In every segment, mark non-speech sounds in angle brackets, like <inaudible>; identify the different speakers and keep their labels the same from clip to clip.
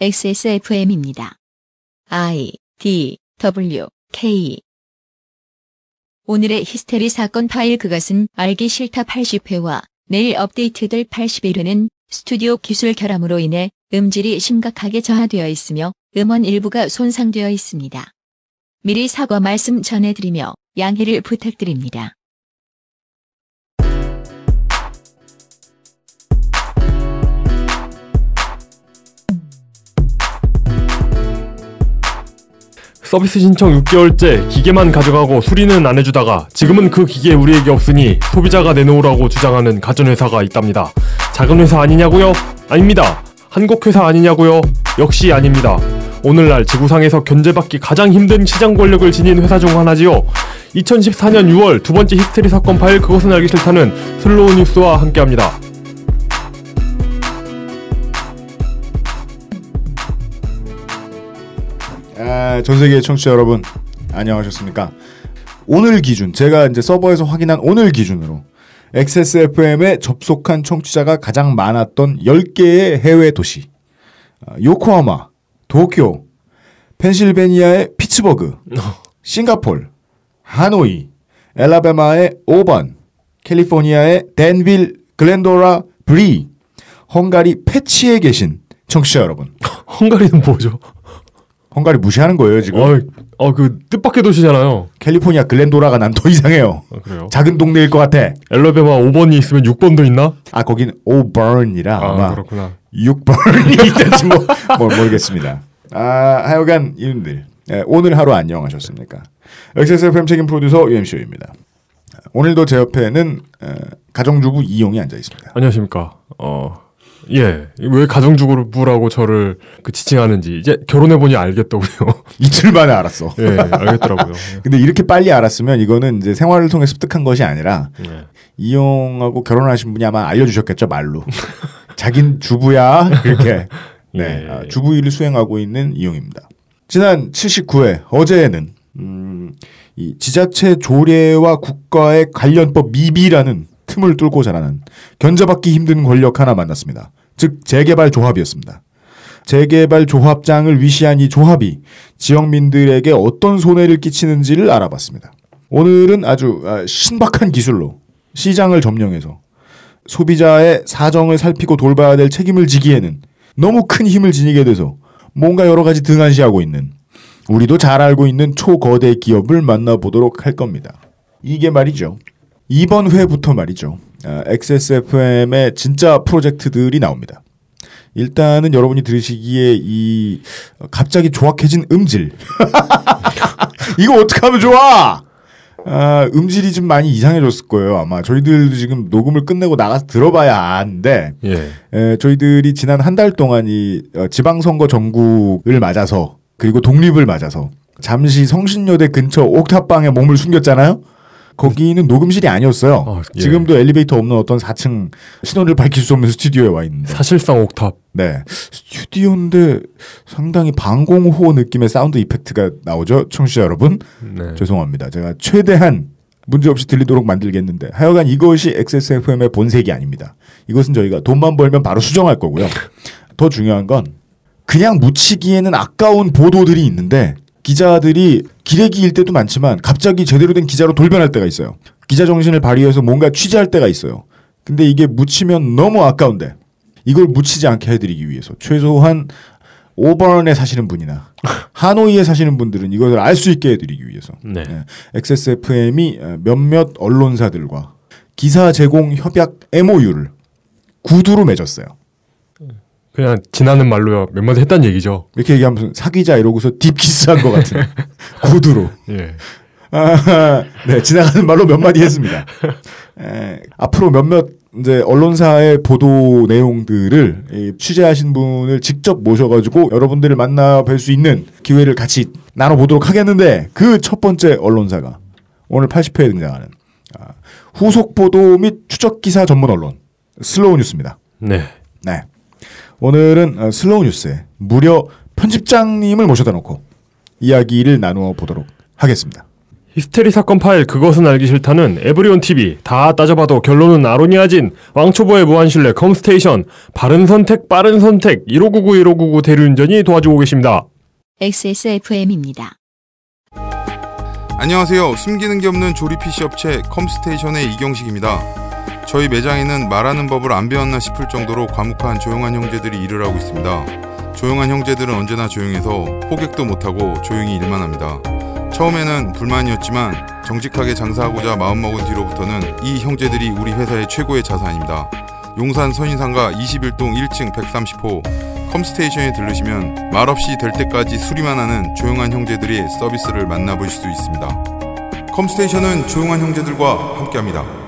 Speaker 1: XSFM입니다. I D W K 오늘의 히스테리 사건 파일 그것은 알기 싫다 80회와 내일 업데이트될 81회는 스튜디오 기술 결함으로 인해 음질이 심각하게 저하되어 있으며 음원 일부가 손상되어 있습니다. 미리 사과 말씀 전해드리며 양해를 부탁드립니다.
Speaker 2: 서비스 신청 6개월째 기계만 가져가고 수리는 안 해주다가 지금은 그 기계 우리에게 없으니 소비자가 내놓으라고 주장하는 가전회사가 있답니다. 작은 회사 아니냐고요? 아닙니다. 한국 회사 아니냐고요? 역시 아닙니다. 오늘날 지구상에서 견제받기 가장 힘든 시장 권력을 지닌 회사 중 하나지요. 2014년 6월 두 번째 히스테리 사건 파일 그것은 알기 싫다는 슬로우 뉴스와 함께합니다.
Speaker 3: 아, 전 세계 청취자 여러분 안녕하셨습니까? 오늘 기준 제가 이제 서버에서 확인한 오늘 기준으로 XSFM에 접속한 청취자가 가장 많았던 10개의 해외 도시 아, 요코하마, 도쿄, 펜실베니아의 피츠버그, 싱가폴, 하노이, 엘라베마의 오번, 캘리포니아의 댄빌, 글렌도라, 브리, 헝가리 패치에 계신 청취자 여러분.
Speaker 2: 헝가리는 뭐죠?
Speaker 3: 헝가리 무시하는 거예요 지금.
Speaker 2: 어, 어, 그 뜻밖의 도시잖아요.
Speaker 3: 캘리포니아 글렌도라가 난 더 이상해요.
Speaker 2: 아, 그래요?
Speaker 3: 작은 동네일 것 같아.
Speaker 2: 엘러베마 5번이 있으면 6번도 있나?
Speaker 3: 아 거긴 오버언이라
Speaker 2: 아,
Speaker 3: 아마
Speaker 2: 그렇구나.
Speaker 3: 6번이 있던지 뭐, 뭐 모르겠습니다. 아 하여간 이분들 예, 오늘 하루 안녕하셨습니까? XSFM 책임 프로듀서 UMCO입니다. 오늘도 제 옆에는 에, 가정주부 이용이 앉아 있습니다.
Speaker 2: 안녕하십니까. 어, 예. 왜 가정주부라고 저를 그 지칭하는지 이제 결혼해보니 알겠더군요. <laughs>
Speaker 3: 이틀 만에 알았어.
Speaker 2: 예, 알겠더라고요. <laughs>
Speaker 3: 근데 이렇게 빨리 알았으면 이거는 이제 생활을 통해 습득한 것이 아니라
Speaker 2: 예.
Speaker 3: 이용하고 결혼하신 분이 아마 알려주셨겠죠 말로. 자긴 주부야 <laughs> 이렇게. 네,
Speaker 2: 예.
Speaker 3: 아, 주부 일을 수행하고 있는 이용입니다. 지난 79회 어제에는 음, 이 지자체 조례와 국가의 관련법 미비라는 틈을 뚫고 자라는 견제받기 힘든 권력 하나 만났습니다. 즉 재개발 조합이었습니다. 재개발 조합장을 위시한 이 조합이 지역민들에게 어떤 손해를 끼치는지를 알아봤습니다. 오늘은 아주 아, 신박한 기술로 시장을 점령해서 소비자의 사정을 살피고 돌봐야 될 책임을 지기에는 너무 큰 힘을 지니게 돼서 뭔가 여러 가지 등한시하고 있는 우리도 잘 알고 있는 초거대 기업을 만나보도록 할 겁니다. 이게 말이죠. 이번 회부터 말이죠. 아, XSFM의 진짜 프로젝트들이 나옵니다. 일단은 여러분이 들으시기에 이 어, 갑자기 조악해진 음질. <laughs> 이거 어떻게 하면 좋아? 아, 음질이 좀 많이 이상해졌을 거예요. 아마 저희들도 지금 녹음을 끝내고 나가서 들어봐야 아는데
Speaker 2: 예.
Speaker 3: 에, 저희들이 지난 한 달 동안 이 어, 지방선거 전국을 맞아서 그리고 독립을 맞아서 잠시 성신여대 근처 옥탑방에 몸을 숨겼잖아요. 거기는 녹음실이 아니었어요.
Speaker 2: 아, 예.
Speaker 3: 지금도 엘리베이터 없는 어떤 4층 신원을 밝힐 수 없는 스튜디오에 와 있는데.
Speaker 2: 사실상 옥탑.
Speaker 3: 네. 스튜디오인데 상당히 방공호 느낌의 sound effect가 나오죠. 청취자 여러분.
Speaker 2: 네.
Speaker 3: 죄송합니다. 제가 최대한 문제없이 들리도록 만들겠는데 하여간 이것이 XSFM의 본색이 아닙니다. 이것은 저희가 돈만 벌면 바로 수정할 거고요. 더 중요한 건 그냥 묻히기에는 아까운 보도들이 있는데 기자들이 기레기일 때도 많지만 갑자기 제대로 된 기자로 돌변할 때가 있어요. 기자 정신을 발휘해서 뭔가 취재할 때가 있어요. 근데 이게 묻히면 너무 아까운데 이걸 묻히지 않게 해드리기 위해서 최소한 오버런에 사시는 분이나 <laughs> 하노이에 사시는 분들은 이것을 알 수 있게 해드리기 위해서
Speaker 2: 네.
Speaker 3: 네. XSFM이 몇몇 언론사들과 기사 제공 협약 MOU를 구두로 맺었어요.
Speaker 2: 그냥 지나는 말로 몇 마디 했단 얘기죠.
Speaker 3: 이렇게 얘기하면 무슨 사귀자 이러고서 딥키스한 것 같은 <laughs> 구두로.
Speaker 2: 예.
Speaker 3: 아, 네, 지나가는 말로 몇 마디 했습니다. 에, 앞으로 몇몇 이제 언론사의 보도 내용들을 이 취재하신 분을 직접 모셔가지고 여러분들을 만나 뵐 수 있는 기회를 같이 나눠보도록 하겠는데 그 첫 번째 언론사가 오늘 80회에 등장하는 아, 후속 보도 및 추적 기사 전문 언론 슬로우 뉴스입니다.
Speaker 2: 네.
Speaker 3: 네. 오늘은 어, 슬로우 뉴스에 무려 편집장님을 모셔다 놓고 이야기를 나누어 보도록 하겠습니다.
Speaker 2: 히스테리 사건 파일 그것은 알기 싫다는 에브리온 TV 다 따져봐도 결론은 아로니아진 왕초보의 무한신뢰 컴스테이션 바른 선택 빠른 선택 1599 1599 대리운전이 도와주고 계십니다.
Speaker 1: XSFM입니다.
Speaker 4: 안녕하세요. 숨기는 게 없는 조립 PC 업체 컴스테이션의 이경식입니다. 저희 매장에는 말하는 법을 안 배웠나 싶을 정도로 과묵한 조용한 형제들이 일을 하고 있습니다. 조용한 형제들은 언제나 조용해서 호객도 못하고 조용히 일만 합니다. 처음에는 불만이었지만 정직하게 장사하고자 마음먹은 뒤로부터는 이 형제들이 우리 회사의 최고의 자산입니다. 용산 선인상가 21동 1층 130호 컴스테이션에 들르시면 말없이 될 때까지 수리만 하는 조용한 형제들의 서비스를 만나보실 수 있습니다. 컴스테이션은 조용한 형제들과 함께합니다.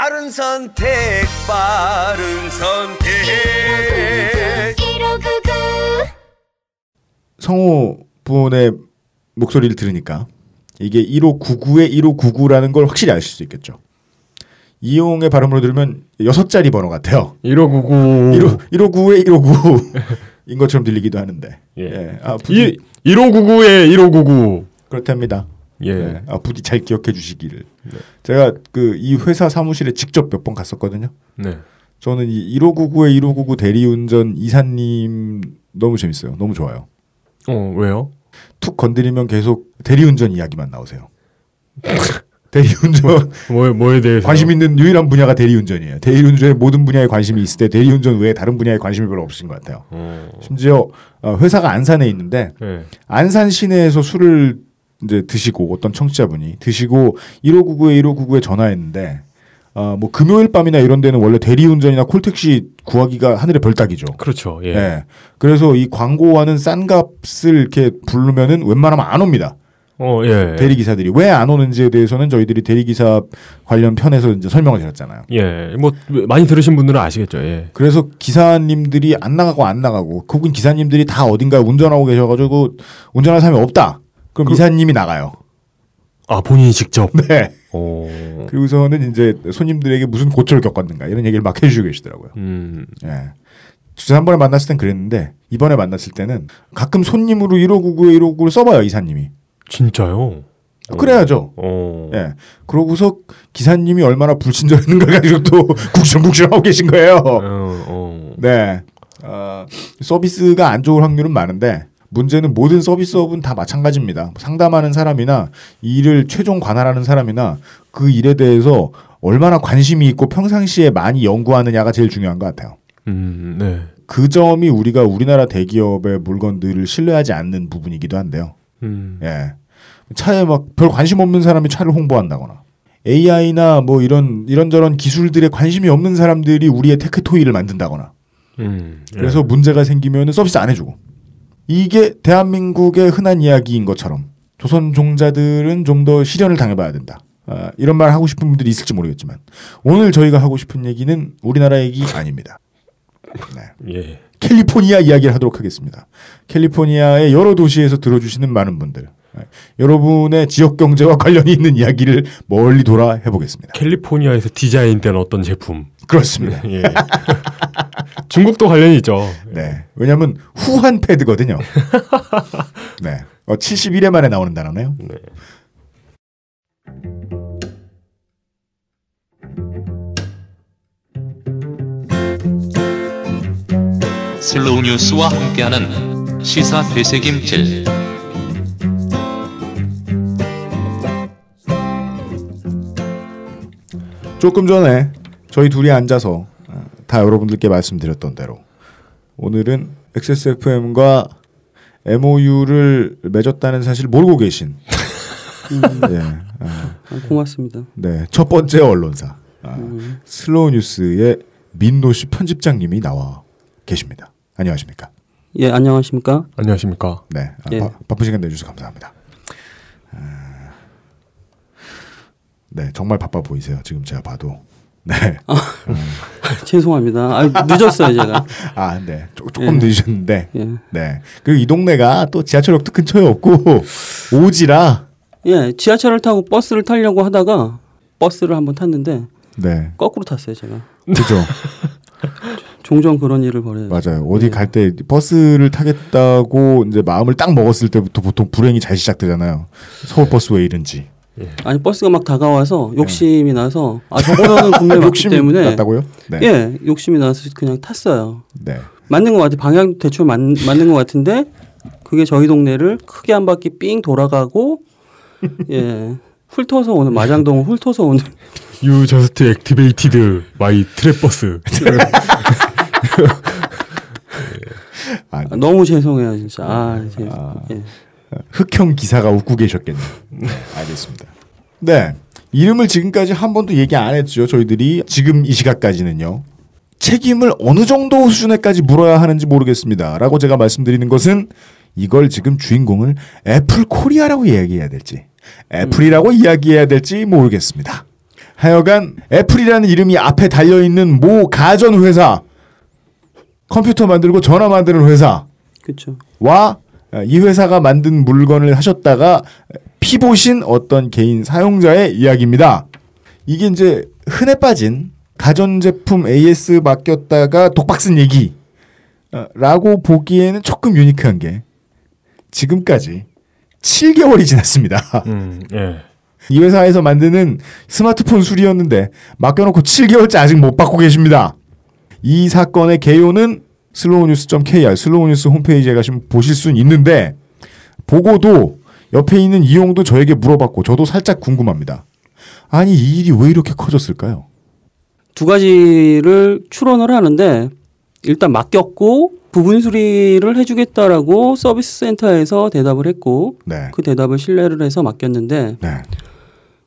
Speaker 5: 바른 선택, 빠른 선택.
Speaker 3: 성호 분의 목소리를 들으니까 이게 1599의 1599라는 걸 확실히 아실 수 있겠죠. 이용의 발음으로 들으면 여섯 자리 번호 같아요.
Speaker 2: 1599
Speaker 3: 1599의 1599인 것처럼 들리기도 하는데.
Speaker 2: 예.
Speaker 3: 예. 아, 부디
Speaker 2: 1 1599에 1599
Speaker 3: 그렇답니다.
Speaker 2: 예.
Speaker 3: 예. 아, 부디 잘 기억해 주시기를. 제가 그 이 회사 사무실에 직접 몇 번 갔었거든요.
Speaker 2: 네.
Speaker 3: 저는 이 1599의 1599 대리운전 이사님 너무 재밌어요. 너무 좋아요.
Speaker 2: 어, 왜요?
Speaker 3: 툭 건드리면 계속 대리운전 이야기만 나오세요. <laughs> 대리운전
Speaker 2: 뭐 뭐에 대해서
Speaker 3: 관심 있는 유일한 분야가 대리운전이에요. 대리운전의 모든 분야에 관심이 있을 때 대리운전 외에 다른 분야에 관심이 별로 없으신 것 같아요.
Speaker 2: 어.
Speaker 3: 심지어 어, 회사가 안산에 있는데
Speaker 2: 네.
Speaker 3: 안산 시내에서 술을 이제 드시고 어떤 청취자분이 드시고 1599에 1599에 전화했는데 어, 뭐 금요일 밤이나 이런 데는 원래 대리운전이나 콜택시 구하기가 하늘의 별따기죠.
Speaker 2: 그렇죠. 예.
Speaker 3: 예. 그래서 이 광고와는 싼 값을 이렇게 부르면은 웬만하면 안 옵니다.
Speaker 2: 어, 예.
Speaker 3: 대리기사들이 왜 안 오는지에 대해서는 저희들이 대리기사 관련 편에서 이제 설명을 드렸잖아요.
Speaker 2: 예. 뭐 많이 들으신 분들은 아시겠죠. 예.
Speaker 3: 그래서 기사님들이 안 나가고 안 나가고 혹은 기사님들이 다 어딘가에 운전하고 계셔가지고 운전할 사람이 없다. 그럼
Speaker 2: 그-
Speaker 3: 이사님이 나가요.
Speaker 2: 아, 본인이 직접.
Speaker 3: 네.
Speaker 2: 어.
Speaker 3: 그리고서는 이제 손님들에게 무슨 고초를 겪었는가 이런 얘기를 막 해주시고 계시더라고요.
Speaker 2: 음.
Speaker 3: 예. 지난번에 만났을 땐 그랬는데 이번에 만났을 때는 가끔 손님으로 1599에 1599를 써봐요 이사님이.
Speaker 2: 진짜요? 어.
Speaker 3: 그래야죠.
Speaker 2: 어.
Speaker 3: 예. 그러고서 기사님이 얼마나 불친절했는가 가지고 또 <laughs> 국정국정하고 계신 거예요.
Speaker 2: 어, 어.
Speaker 3: 네. 어, 서비스가 안 좋을 확률은 많은데 문제는 모든 서비스업은 다 마찬가지입니다. 상담하는 사람이나 이 일을 최종 관할하는 사람이나 그 일에 대해서 얼마나 관심이 있고 평상시에 많이 연구하느냐가 제일 중요한 것 같아요.
Speaker 2: 음, 네.
Speaker 3: 그 점이 우리가 우리나라 대기업의 물건들을 신뢰하지 않는 부분이기도 한데요.
Speaker 2: 음.
Speaker 3: 예. 차에 막 별 관심 없는 사람이 차를 홍보한다거나 AI나 뭐 이런 이런저런 기술들에 관심이 없는 사람들이 우리의 테크토이를 만든다거나
Speaker 2: 음. 예.
Speaker 3: 그래서 문제가 생기면 서비스 안 해주고 이게 대한민국의 흔한 이야기인 것처럼 조선 종자들은 좀더 시련을 당해봐야 된다. 아, 이런 말 하고 싶은 분들이 있을지 모르겠지만 오늘 저희가 하고 싶은 얘기는 우리나라 얘기 아닙니다. 네. <laughs>
Speaker 2: 예.
Speaker 3: 캘리포니아 이야기를 하도록 하겠습니다. 캘리포니아의 여러 도시에서 들어주시는 많은 분들 네. 여러분의 지역 경제와 관련이 있는 이야기를 멀리 돌아 해보겠습니다.
Speaker 2: 캘리포니아에서 디자인된 어떤 제품.
Speaker 3: 그렇습니다.
Speaker 2: 예. <laughs> 중국도 관련이 있죠.
Speaker 3: 네. 왜냐하면 후한 패드거든요. <laughs> 네. 어, 71회 만에 나오는 단어네요.
Speaker 2: 네.
Speaker 6: 슬로우 뉴스와 함께하는 시사 되새김질.
Speaker 3: 조금 전에 저희 둘이 앉아서 아, 다 여러분들께 말씀드렸던 대로 오늘은 XSFM과 MOU를 맺었다는 사실 모르고 계신 <laughs> 예, 아,
Speaker 7: 아, 고맙습니다.
Speaker 3: 네, 첫 번째 언론사 아, 슬로우 뉴스의 민노 씨 편집장님이 나와 계십니다. 안녕하십니까?
Speaker 7: 예, 안녕하십니까?
Speaker 2: 안녕하십니까.
Speaker 3: 네. 아,
Speaker 7: 예.
Speaker 3: 바, 바쁜 시간 내주셔서 감사합니다. 아, 네, 정말 바빠 보이세요. 지금 제가 봐도. 네. <laughs>
Speaker 7: 죄송합니다. 아, 늦었어요, 제가.
Speaker 3: 아, 네. 조, 조금
Speaker 7: 예.
Speaker 3: 늦으셨는데.
Speaker 7: 예.
Speaker 3: 네. 그리고 이 동네가 또 지하철역도 근처에 없고 오지라.
Speaker 7: 예, 지하철을 타고 버스를 타려고 하다가 버스를 한번 탔는데
Speaker 3: 네.
Speaker 7: 거꾸로 탔어요, 제가.
Speaker 3: 그죠. <laughs>
Speaker 7: 종종 그런 일을 벌여요.
Speaker 3: 맞아요. 어디
Speaker 7: 예.
Speaker 3: 갈때 버스를 타겠다고 이제 마음을 딱 먹었을 때부터 보통 불행이 잘 시작되잖아요. 서울 버스 왜 이런지.
Speaker 7: 아니 버스가 막 다가와서 욕심이 나서 아 저번에는 분명히 맞기 <laughs> 때문에
Speaker 3: 났다고요? 네.
Speaker 7: 예 욕심이 나서 그냥 탔어요.
Speaker 3: 네.
Speaker 7: 맞는 것 같아 방향 대충 맞, 맞는 것 같은데 그게 저희 동네를 크게 한 바퀴 삥 돌아가고 <laughs> 예 훑어서 오는 마장동을 훑어서 오는
Speaker 2: You just activated my 트랩버스.
Speaker 3: 아, <laughs>
Speaker 7: 아, 너무 죄송해요 진짜 아, 제, 예.
Speaker 3: 흑형 기사가 웃고 계셨겠네요. 네, 알겠습니다. 네. 이름을 지금까지 한 번도 얘기 안 했죠. 저희들이 지금 이 시각까지는요. 책임을 어느 정도 수준에까지 물어야 하는지 모르겠습니다. 라고 제가 말씀드리는 것은 이걸 지금 주인공을 애플 코리아라고 이야기해야 될지 애플이라고 이야기해야 될지 모르겠습니다. 하여간 애플이라는 이름이 앞에 달려있는 모 가전회사 컴퓨터 만들고 전화 만드는 회사
Speaker 7: 그렇죠
Speaker 3: 와 이 회사가 만든 물건을 하셨다가 피보신 어떤 개인 사용자의 이야기입니다. 이게 이제 흔해 빠진 가전제품 AS 맡겼다가 독박 쓴 얘기 어, 라고 보기에는 조금 유니크한 게 지금까지 7개월이 지났습니다. <laughs>
Speaker 2: 음, 예.
Speaker 3: 이 회사에서 만드는 스마트폰 수리였는데 맡겨놓고 7개월째 아직 못 받고 계십니다. 이 사건의 개요는 슬로우뉴스.kr 슬로우뉴스 홈페이지에 가시면 보실 수는 있는데 보고도 옆에 있는 이용도 저에게 물어봤고 저도 살짝 궁금합니다. 아니 이 일이 왜 이렇게 커졌을까요?
Speaker 7: 두 가지를 추론을 하는데 일단 맡겼고 부분 수리를 해주겠다라고 서비스 센터에서 대답을 했고
Speaker 3: 네.
Speaker 7: 그 대답을 신뢰를 해서 맡겼는데
Speaker 3: 네.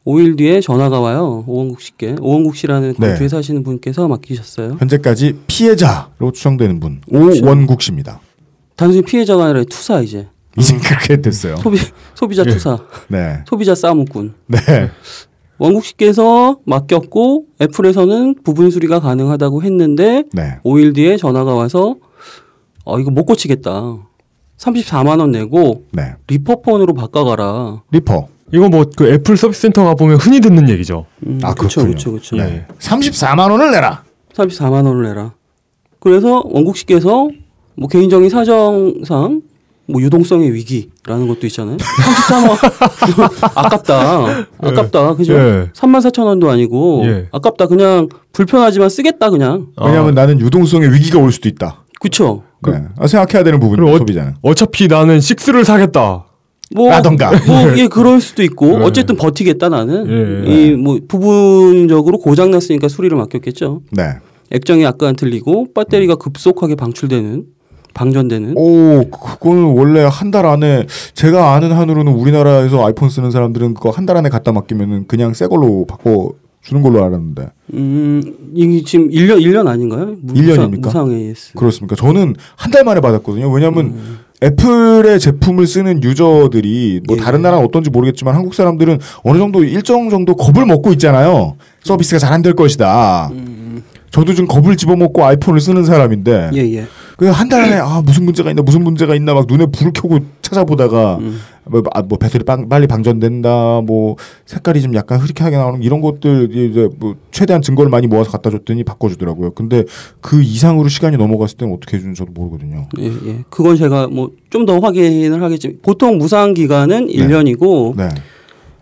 Speaker 7: 5일 뒤에 전화가 와요 오원국 씨께 오원국 씨라는
Speaker 3: 네.
Speaker 7: 광주에 사시는 분께서 맡기셨어요.
Speaker 3: 현재까지 피해자로 추정되는 분
Speaker 7: 그렇죠.
Speaker 3: 오원국 씨입니다.
Speaker 7: 단순히 피해자가 아니라 투사 이제
Speaker 3: 이제 그렇게 됐어요.
Speaker 7: 소비 소비자
Speaker 2: 예.
Speaker 7: 투사
Speaker 3: 네.
Speaker 7: 소비자 싸움꾼
Speaker 3: 네.
Speaker 7: 원국 씨께서 맡겼고 애플에서는 부분 수리가 가능하다고 했는데
Speaker 3: 네.
Speaker 7: 5일 뒤에 전화가 와서 어 이거 못 고치겠다. 34만 원 내고
Speaker 3: 네.
Speaker 7: 리퍼폰으로 바꿔가라.
Speaker 3: 리퍼.
Speaker 2: 이거 뭐 그 애플 서비스 센터 가 보면 흔히 듣는 얘기죠.
Speaker 7: 음,
Speaker 3: 아,
Speaker 7: 그렇죠. 그렇죠, 그렇죠.
Speaker 3: 네. 34만 원을 내라.
Speaker 7: 34만 원을 내라. 그래서 원국 씨께서 뭐 개인적인 사정상 뭐 유동성의 위기라는 것도 있잖아요. 33만 <laughs> 아깝다. 아깝다. 그죠?
Speaker 2: 예.
Speaker 7: 3만 4천 원도 아니고
Speaker 2: 예.
Speaker 7: 아깝다. 그냥 불편하지만 쓰겠다 그냥.
Speaker 3: 왜냐하면 나는 유동성의 위기가 올 수도 있다.
Speaker 7: 그쵸?
Speaker 3: 네. 아, 생각해야 되는 부분이죠,
Speaker 2: 그리고 어-
Speaker 3: 소비자는.
Speaker 2: 어차피 나는 6를 사겠다.
Speaker 7: 뭐,
Speaker 3: 라던가.
Speaker 7: 뭐, 예, 그럴 수도 있고,
Speaker 2: 네.
Speaker 7: 어쨌든 버티겠다, 나는.
Speaker 2: 예,
Speaker 7: 이, 뭐, 부분적으로 고장났으니까 수리를 맡겼겠죠.
Speaker 3: 네.
Speaker 7: 액정이 약간 틀리고, 배터리가 급속하게 방출되는, 방전되는.
Speaker 3: 오, 그거는 원래 한 달 안에 제가 아는 한으로는 우리나라에서 아이폰 쓰는 사람들은 그거 한 달 안에 갖다 맡기면은 그냥 새 걸로 바꿔 주는 걸로 알았는데.
Speaker 7: 음, 이게 지금 1년, 1년 아닌가요? 무-
Speaker 3: 1년입니까?
Speaker 7: 무상, 무상 AS.
Speaker 3: 그렇습니까? 저는 한 달 만에 받았거든요. 왜냐면
Speaker 7: 음.
Speaker 3: 애플의 제품을 쓰는 유저들이 뭐
Speaker 7: 예.
Speaker 3: 다른 나라 어떤지 모르겠지만 한국 사람들은 어느 정도 일정 정도 겁을 먹고 있잖아요. 서비스가 잘 안 될 것이다.
Speaker 7: 음,
Speaker 3: 저도 좀 겁을 집어먹고 아이폰을 쓰는 사람인데
Speaker 7: 예, 예.
Speaker 3: 그한달 안에 아 무슨 문제가 있나 무슨 문제가 있나 막 눈에 불을 켜고 찾아보다가
Speaker 7: 음.
Speaker 3: 뭐, 아, 뭐 배터리 빵, 빨리 방전된다 뭐 색깔이 좀 약간 흐릿하게 나오는 이런 것들 이제 뭐 최대한 증거를 많이 모아서 갖다 줬더니 바꿔주더라고요. 근데 그 이상으로 시간이 넘어갔을 때는 어떻게 해주는 저도 모르거든요.
Speaker 7: 예, 예. 그건 제가 뭐, 좀 더 확인을 하겠지만, 보통 무상 기간은 1년이고,
Speaker 3: 네.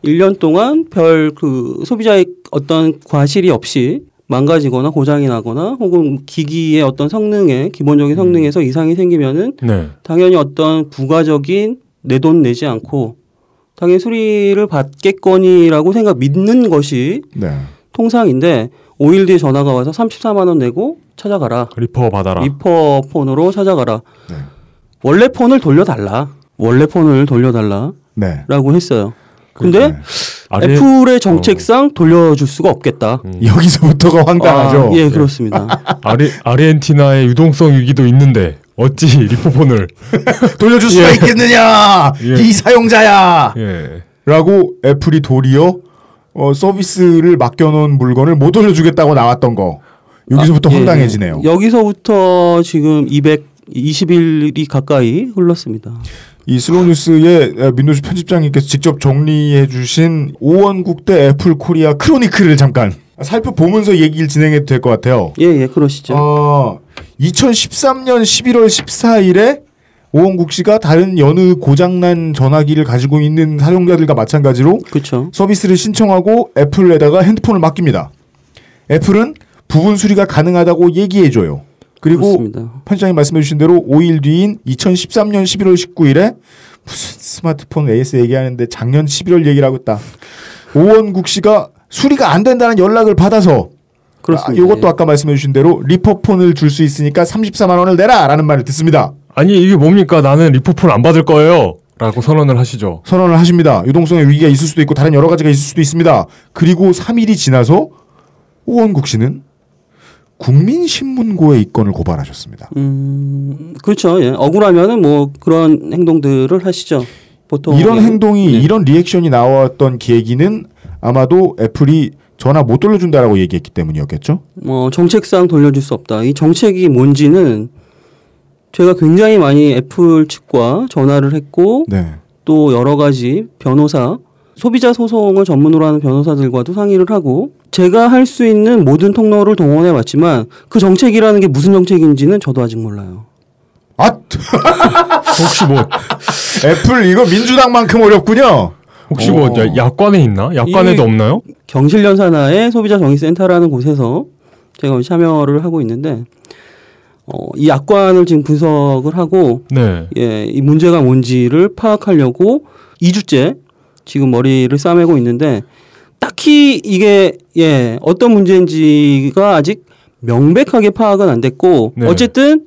Speaker 7: 1년 동안 별 그 소비자의 어떤 과실이 없이 망가지거나 고장이 나거나 혹은 기기의 어떤 성능에 기본적인 성능에서 이상이 생기면은
Speaker 2: 네.
Speaker 7: 당연히 어떤 부가적인 내 돈 내지 않고 당연히 수리를 받겠거니라고 생각 믿는 것이
Speaker 3: 네.
Speaker 7: 통상인데 5일 뒤에 전화가 와서 34만 원 내고 찾아가라.
Speaker 2: 리퍼 받아라.
Speaker 7: 리퍼 폰으로 찾아가라.
Speaker 3: 네.
Speaker 7: 원래 폰을 돌려달라. 원래 폰을 돌려달라 라고
Speaker 3: 네.
Speaker 7: 했어요. 근데
Speaker 3: 네.
Speaker 2: 아래
Speaker 7: 애플의 정책상 돌려줄 수가 없겠다.
Speaker 2: 음. <laughs>
Speaker 3: 여기서부터가 황당하죠.
Speaker 7: 아, 예, 그렇습니다. <laughs>
Speaker 2: 아르, 아르헨티나의 유동성 위기도 있는데 어찌 <laughs> 리퍼폰을
Speaker 3: 돌려줄 수가
Speaker 2: 예.
Speaker 3: 있겠느냐
Speaker 2: 예.
Speaker 3: 이 사용자야
Speaker 2: 예.
Speaker 3: 라고 애플이 도리어 어, 서비스를 맡겨놓은 물건을 못 돌려주겠다고 나왔던 거 여기서부터
Speaker 7: 아, 예,
Speaker 3: 황당해지네요.
Speaker 7: 예. 여기서부터 지금 220일이 가까이 흘렀습니다.
Speaker 3: 이 슬로우뉴스의 민노씨 편집장님께서 직접 정리해 주신 오원국 대 애플 코리아 chronicle을 잠깐 살펴보면서 얘기를 진행해도 될 것 같아요.
Speaker 7: 예, 예, 그러시죠.
Speaker 3: 어, 2013년 11월 14일에 오원국 씨가 다른 여느 고장난 전화기를 가지고 있는 사용자들과 마찬가지로
Speaker 7: 그렇죠.
Speaker 3: 서비스를 신청하고 애플에다가 핸드폰을 맡깁니다. 애플은 부분 수리가 가능하다고 얘기해줘요. 그리고
Speaker 7: 그렇습니다.
Speaker 3: 편집장님 말씀해 주신 대로 5일 뒤인 2013년 11월 19일에 무슨 스마트폰 AS 얘기하는데 작년 11월 얘기를 하고 있다. 오원국 씨가 수리가 안 된다는 연락을 받아서
Speaker 7: 그렇습니다.
Speaker 3: 아, 이것도
Speaker 7: 예.
Speaker 3: 아까 말씀해 주신 대로 리퍼폰을 줄 수 있으니까 34만 원을 내라라는 말을 듣습니다.
Speaker 2: 아니 이게 뭡니까? 나는 리포폰 안 받을 거예요. 라고 선언을 하시죠.
Speaker 3: 선언을 하십니다. 유동성의 위기가 있을 수도 있고 다른 여러 가지가 있을 수도 있습니다. 그리고 3일이 지나서 오원국 씨는 국민신문고에 입건을 고발하셨습니다.
Speaker 7: 음, 그렇죠. 예. 억울하면은 뭐 그런 행동들을 하시죠. 보통
Speaker 3: 이런
Speaker 7: 예.
Speaker 3: 행동이
Speaker 7: 네.
Speaker 3: 이런 리액션이 나왔던 계기는 아마도 애플이 전화 못 돌려준다라고 얘기했기 때문이었겠죠.
Speaker 7: 뭐 정책상 돌려줄 수 없다. 이 정책이 뭔지는 제가 굉장히 많이 애플 측과 전화를 했고
Speaker 3: 네.
Speaker 7: 또 여러 가지 변호사 소비자 소송을 전문으로 하는 변호사들과도 상의를 하고 제가 할 수 있는 모든 통로를 동원해 봤지만 그 정책이라는 게 무슨 정책인지는 저도 아직 몰라요.
Speaker 3: 아 <laughs>
Speaker 2: 혹시 뭐
Speaker 3: 애플 이거 민주당만큼 어렵군요.
Speaker 2: 혹시 뭐
Speaker 7: 어.
Speaker 2: 야- 야권에 있나?
Speaker 7: 이-
Speaker 2: 없나요?
Speaker 7: 경실련 산하의 소비자 정의센터라는 곳에서 제가 참여를 하고 있는데 어, 이 약관을 지금 분석을 하고
Speaker 2: 네.
Speaker 7: 예, 이 문제가 뭔지를 파악하려고 2주째 지금 머리를 싸매고 있는데 딱히 이게 예, 어떤 문제인지가 아직 명백하게 파악은 안 됐고
Speaker 2: 네.
Speaker 7: 어쨌든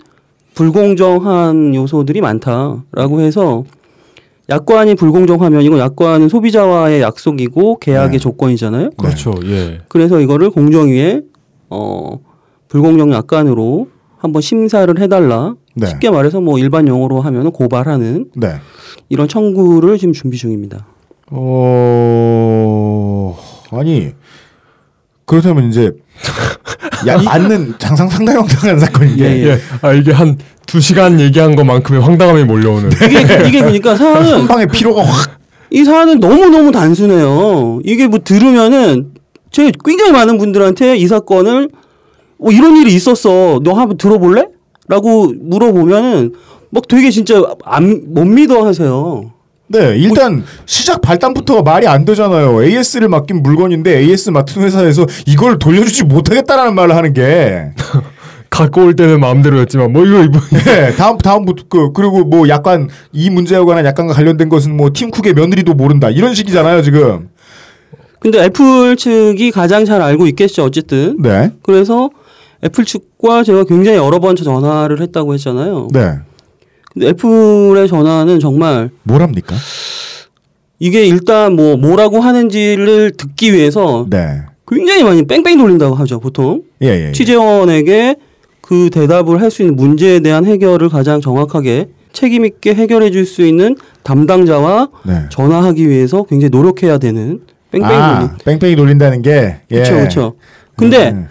Speaker 7: 불공정한 요소들이 많다라고 해서 약관이 불공정하면 이건 약관은 소비자와의 약속이고 계약의
Speaker 3: 네.
Speaker 7: 조건이잖아요.
Speaker 2: 그렇죠. 예.
Speaker 7: 그래서 이거를 공정위에 어 불공정 약관으로 한번 심사를 해달라.
Speaker 3: 네.
Speaker 7: 쉽게 말해서 뭐 일반 용어로 하면 고발하는
Speaker 3: 네.
Speaker 7: 이런 청구를 지금 준비 중입니다.
Speaker 3: 어 아니 그렇다면 이제 <laughs> 야 맞는 장상 상당히 황당한 사건인데
Speaker 7: 예, 예.
Speaker 2: 예. 아 이게 한 두 시간 얘기한 것만큼의 황당함이 몰려오는.
Speaker 7: 이게 이게 그러니까 사안은
Speaker 3: 한 방에 피로가 확
Speaker 7: 이 사안은 너무 너무 단순해요. 이게 뭐 들으면은 제 굉장히 많은 분들한테 이 사건을 어, 이런 일이 있었어. 너 한번 들어볼래? 라고 물어보면은 막 되게 진짜 안, 못 믿어 하세요.
Speaker 3: 네, 일단 시작 발단부터가 말이 안 되잖아요. AS를 맡긴 물건인데 AS 맡은 회사에서 이걸 돌려주지 못하겠다라는 말을 하는 게 <laughs>
Speaker 2: 갖고 올 때는 마음대로였지만 뭐 이거 이분
Speaker 3: 네, 다음 다음부터 그 그리고 뭐 약간 이 문제와 관한 약간과 관련된 것은 뭐 팀쿡의 며느리도 모른다 이런 식이잖아요 지금.
Speaker 7: 근데 애플 측이 가장 잘 알고 있겠죠. 어쨌든.
Speaker 3: 네,
Speaker 7: 그래서 애플 측과 제가 굉장히 여러 번 전화를 했다고 했잖아요.
Speaker 3: 네,
Speaker 7: 근데 애플의 전화는 정말
Speaker 3: 뭐랍니까?
Speaker 7: 이게 일단 뭐 뭐라고 하는지를 듣기 위해서
Speaker 3: 네,
Speaker 7: 굉장히 많이 뺑뺑 돌린다고 하죠. 보통
Speaker 3: 예, 예. 예.
Speaker 7: 취재원에게 그 대답을 할 수 있는 문제에 대한 해결을 가장 정확하게 책임 있게 해결해 줄 수 있는 담당자와
Speaker 3: 네.
Speaker 7: 전화하기 위해서 굉장히 노력해야 되는 뺑뺑 돌린.
Speaker 3: 아, 뺑뺑이 돌린다는 게 예.
Speaker 7: 그렇죠, 그렇죠. 근데
Speaker 3: 음.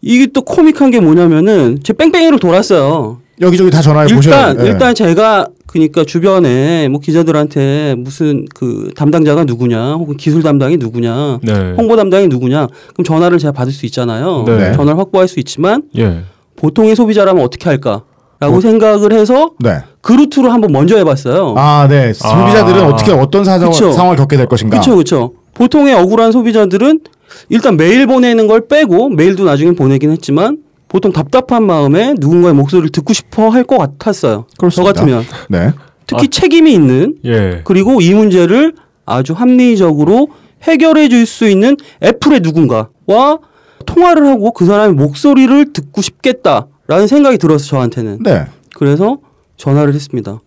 Speaker 7: 이게 또 코믹한 게 뭐냐면은 제 뺑뺑이를 돌았어요.
Speaker 3: 여기저기 다 전화해 보셔야
Speaker 7: 일단 일단 제가 그러니까 주변에 뭐 기자들한테 무슨 그 담당자가 누구냐 혹은 기술 담당이 누구냐
Speaker 2: 네.
Speaker 7: 홍보 담당이 누구냐 그럼 전화를 제가 받을 수 있잖아요.
Speaker 2: 네.
Speaker 7: 전화를 확보할 수 있지만
Speaker 2: 예.
Speaker 7: 보통의 소비자라면 어떻게 할까 라고
Speaker 3: 뭐-
Speaker 7: 생각을 해서
Speaker 3: 네.
Speaker 7: 그 루트로 한번 먼저 해봤어요.
Speaker 3: 아, 네. 소비자들은
Speaker 2: 아.
Speaker 3: 어떻게 어떤 사정,
Speaker 7: 그쵸.
Speaker 3: 상황을 겪게 될 것인가.
Speaker 7: 그렇죠, 그렇죠. 보통의 억울한 소비자들은 일단 메일 보내는 걸 빼고 메일도 나중에 보내긴 했지만 보통 답답한 마음에 누군가의 목소리를 듣고 싶어 할 것 같았어요. 저
Speaker 3: 그렇습니다.
Speaker 7: 같으면
Speaker 3: 네.
Speaker 7: 특히 책임이 있는
Speaker 2: 예.
Speaker 7: 그리고 이 문제를 아주 합리적으로 해결해 줄 수 있는 애플의 누군가와 통화를 하고 그 사람의 목소리를 듣고 싶겠다라는 생각이 들어서 저한테는
Speaker 3: 네.
Speaker 7: 그래서 전화를 했습니다.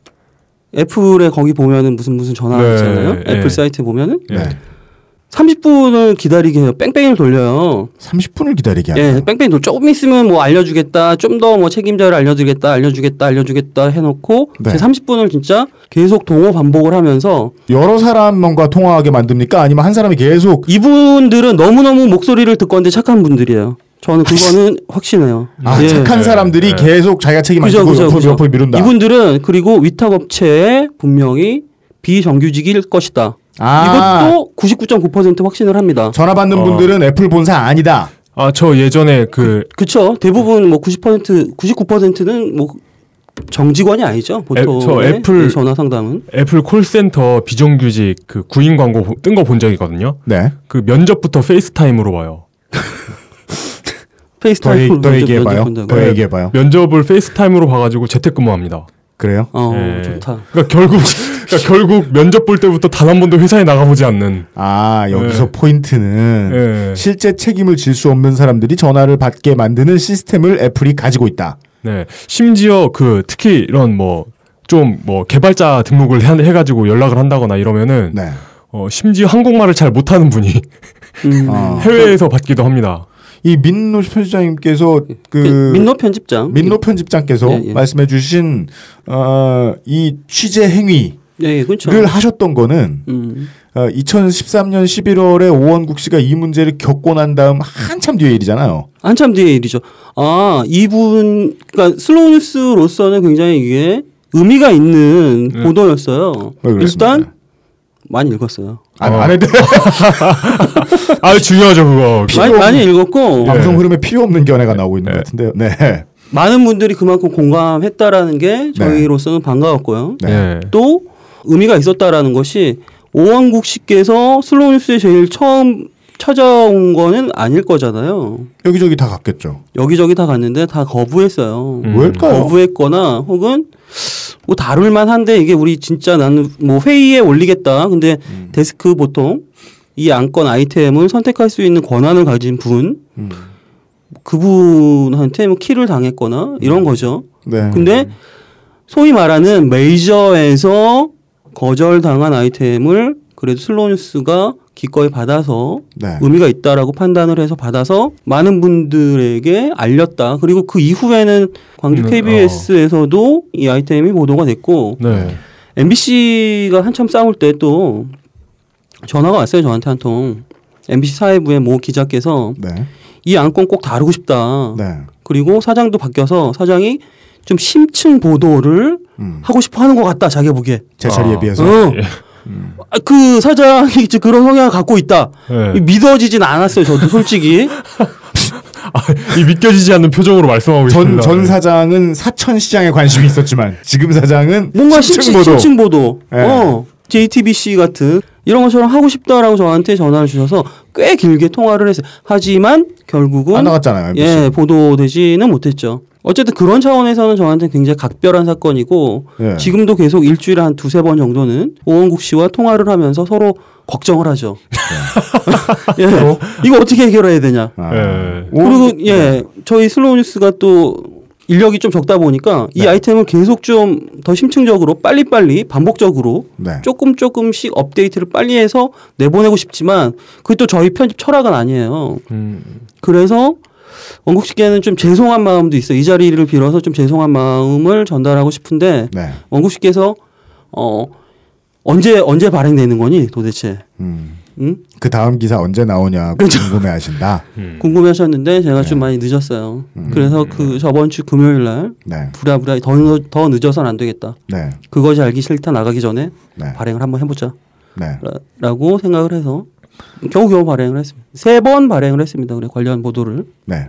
Speaker 7: 애플에 거기 보면은 무슨 무슨 전화
Speaker 2: 네,
Speaker 7: 있잖아요.
Speaker 2: 네.
Speaker 7: 애플 사이트 보면은
Speaker 2: 예.
Speaker 3: 네.
Speaker 7: 30분을 기다리게 해요. 뺑뺑이를 돌려요.
Speaker 3: 30분을 기다리게
Speaker 7: 예,
Speaker 3: 하네요.
Speaker 7: 뺑뺑이 돌. 조금 있으면 뭐 알려주겠다. 좀 더 뭐 책임자를 알려주겠다. 알려주겠다. 알려주겠다 해놓고
Speaker 3: 네.
Speaker 7: 제 30분을 진짜 계속 동호 반복을 하면서
Speaker 3: 여러 사람과 통화하게 만듭니까? 아니면 한 사람이 계속
Speaker 7: 이분들은 너무너무 목소리를 듣건데 착한 분들이에요. 저는 그거는 <laughs> 확신해요.
Speaker 3: 아,
Speaker 7: 예.
Speaker 3: 착한 사람들이
Speaker 2: 네.
Speaker 3: 계속 자기가 책임 안
Speaker 7: 그죠,
Speaker 3: 지고 옆으로. 옆으로 미룬다.
Speaker 7: 이분들은 그리고 위탁업체에 분명히 비정규직일 것이다.
Speaker 3: 아.
Speaker 7: 이것도 99.9% 확신을 합니다.
Speaker 3: 전화 받는
Speaker 2: 어.
Speaker 3: 분들은 애플 본사 아니다.
Speaker 2: 아, 저 예전에 그,
Speaker 7: 그쵸. 대부분 뭐 90%, 99%는 뭐 정직원이 아니죠. 보통.
Speaker 2: 저 애플-
Speaker 7: 전화 상담은.
Speaker 2: 애플 콜센터 비정규직 그 구인 광고 뜬 거 본 적이 있거든요.
Speaker 3: 네.
Speaker 2: 그 면접부터 FaceTime으로 봐요. <laughs>
Speaker 3: 더,
Speaker 7: FaceTime.
Speaker 3: 얘기- 더 얘기해봐요. 더 얘기해봐요.
Speaker 2: 면접을 FaceTime으로 봐가지고 재택근무합니다.
Speaker 3: 그래요?
Speaker 7: 어,
Speaker 2: 예.
Speaker 7: 좋다.
Speaker 2: 그러니까 결국 그러니까 결국 면접 볼 때부터 단 한 번도 회사에 나가보지 않는.
Speaker 3: 아 여기서
Speaker 2: 네.
Speaker 3: 포인트는
Speaker 2: 예.
Speaker 3: 실제 책임을 질 수 없는 사람들이 전화를 받게 만드는 시스템을 애플이 가지고 있다.
Speaker 2: 네. 심지어 그 특히 이런 뭐 좀뭐 개발자 등록을 해, 해가지고 연락을 한다거나 이러면은
Speaker 3: 네.
Speaker 2: 어, 심지어 한국말을 잘 못하는 분이
Speaker 7: 음.
Speaker 3: 어. <laughs>
Speaker 2: 해외에서 받기도 합니다.
Speaker 3: 이 민노 편집장님께서 그
Speaker 7: 그 민노 편집장.
Speaker 3: 민노 편집장께서
Speaker 7: 예, 예.
Speaker 3: 말씀해 주신 어, 이 취재 행위를
Speaker 7: 예, 예, 그렇죠.
Speaker 3: 하셨던 거는
Speaker 7: 음.
Speaker 3: 어, 2013년 11월에 오원국 씨가 이 문제를 겪고 난 다음 한참 뒤의 일이잖아요.
Speaker 7: 한참 뒤의 일이죠. 아, 이분, 그러니까 슬로우 뉴스로서는 굉장히 이게 의미가 있는
Speaker 2: 네.
Speaker 7: 보도였어요. 일단 많이 읽었어요.
Speaker 3: 아,
Speaker 2: 어.
Speaker 3: 안 해도 <laughs>
Speaker 2: 아 중요하죠 그거. <laughs>
Speaker 7: 많이, 많이 읽었고
Speaker 3: 방송 흐름에 필요 없는 견해가 나오고 있는
Speaker 2: 네.
Speaker 3: 것 같은데요. 네.
Speaker 7: 많은 분들이 그만큼 공감했다라는 게
Speaker 3: 네.
Speaker 7: 저희로서는 반가웠고요.
Speaker 3: 네.
Speaker 2: 네.
Speaker 7: 또 의미가 있었다라는 것이 오왕국 씨께서 슬로우 뉴스에 제일 처음 찾아온 거는 아닐 거잖아요.
Speaker 3: 여기저기 다 갔겠죠.
Speaker 7: 여기저기 다 갔는데 다 거부했어요.
Speaker 2: 음.
Speaker 3: 왜일까요?
Speaker 7: 거부했거나 혹은 뭐 다룰만 한데 이게 우리 진짜 나는 뭐 회의에 올리겠다. 근데
Speaker 3: 음.
Speaker 7: 데스크 보통 이 안건 아이템을 선택할 수 있는 권한을 가진 분
Speaker 3: 음.
Speaker 7: 그분한테 뭐 kill을 당했거나 이런 거죠.
Speaker 3: 네.
Speaker 7: 근데 소위 말하는 메이저에서 거절당한 아이템을 그래도 슬로우뉴스가 기꺼이 받아서
Speaker 3: 네.
Speaker 7: 의미가 있다라고 판단을 해서 받아서 많은 분들에게 알렸다. 그리고 그 이후에는 광주
Speaker 2: 음,
Speaker 7: KBS에서도 이 아이템이 보도가 됐고
Speaker 2: 네.
Speaker 7: MBC가 한참 싸울 때 또 전화가 왔어요 저한테 한 통. MBC 사회부의 모 기자께서
Speaker 3: 네.
Speaker 7: 이 안건 꼭 다루고 싶다.
Speaker 3: 네.
Speaker 7: 그리고 사장도 바뀌어서 사장이 좀 심층 보도를
Speaker 3: 음.
Speaker 7: 하고 싶어 하는 것 같다 자기 보기에.
Speaker 3: 제 자리에
Speaker 2: 아.
Speaker 3: 비해서.
Speaker 7: 어.
Speaker 2: 예.
Speaker 7: 아, 그 사장이 이제 그런 성향을 갖고 있다.
Speaker 2: 네.
Speaker 7: 믿어지진 않았어요 저도 솔직히. <laughs>
Speaker 2: 이 믿겨지지 않는 표정으로 말씀하고
Speaker 3: 전,
Speaker 2: 있습니다.
Speaker 3: 전
Speaker 2: 네.
Speaker 3: 사장은 사천 시장에 관심이 있었지만 지금 사장은
Speaker 7: 뭔가
Speaker 3: 심층 보도. 예.
Speaker 7: 어. JTBC 같은 이런 것처럼 하고 싶다라고 저한테 전화를 주셔서 꽤 길게 통화를 했어요. 하지만 결국은
Speaker 3: 안 나갔잖아요. MBC.
Speaker 7: 예, 보도되지는 못했죠. 어쨌든 그런 차원에서는 저한테 굉장히 각별한 사건이고
Speaker 3: 예.
Speaker 7: 지금도 계속 일주일에 한 두세 번 정도는 오원국 씨와 통화를 하면서 서로 걱정을 하죠. <laughs> 예. 이거 어떻게 해결해야 되냐.
Speaker 3: 아.
Speaker 2: 예.
Speaker 3: 오-
Speaker 7: 그리고 예, 저희 슬로우 뉴스가 또 인력이 좀 적다 보니까 이
Speaker 3: 네.
Speaker 7: 아이템을 계속 좀 더 심층적으로 빨리빨리 반복적으로
Speaker 3: 네.
Speaker 7: 조금 조금씩 업데이트를 빨리 해서 내보내고 싶지만 그게 또 저희 편집 철학은 아니에요.
Speaker 2: 음,
Speaker 7: 그래서 원국 씨께는 좀 죄송한 마음도 있어요. 이 자리를 빌어서 좀 죄송한 마음을 전달하고 싶은데
Speaker 3: 네.
Speaker 7: 원국 씨께서 어 언제 언제 발행되는 거니 도대체?
Speaker 3: 음.
Speaker 7: 응?
Speaker 3: 그 다음 기사 언제 나오냐고
Speaker 7: 그렇죠.
Speaker 3: 궁금해하신다. <laughs>
Speaker 2: 음.
Speaker 7: 궁금해하셨는데 제가 좀 많이 늦었어요. 그래서 그 저번 주 금요일 날
Speaker 3: 네.
Speaker 7: 부랴부랴 더, 늦- 더 늦어서는 안 되겠다.
Speaker 3: 네.
Speaker 7: 그것이 알기 싫다 나가기 전에
Speaker 3: 네.
Speaker 7: 발행을 한번 해보자.
Speaker 3: 네.
Speaker 7: 라- 라고 생각을 해서 겨우겨우 발행을 했습니다. 세 번 발행을 했습니다. 그래 관련 보도를.
Speaker 3: 네.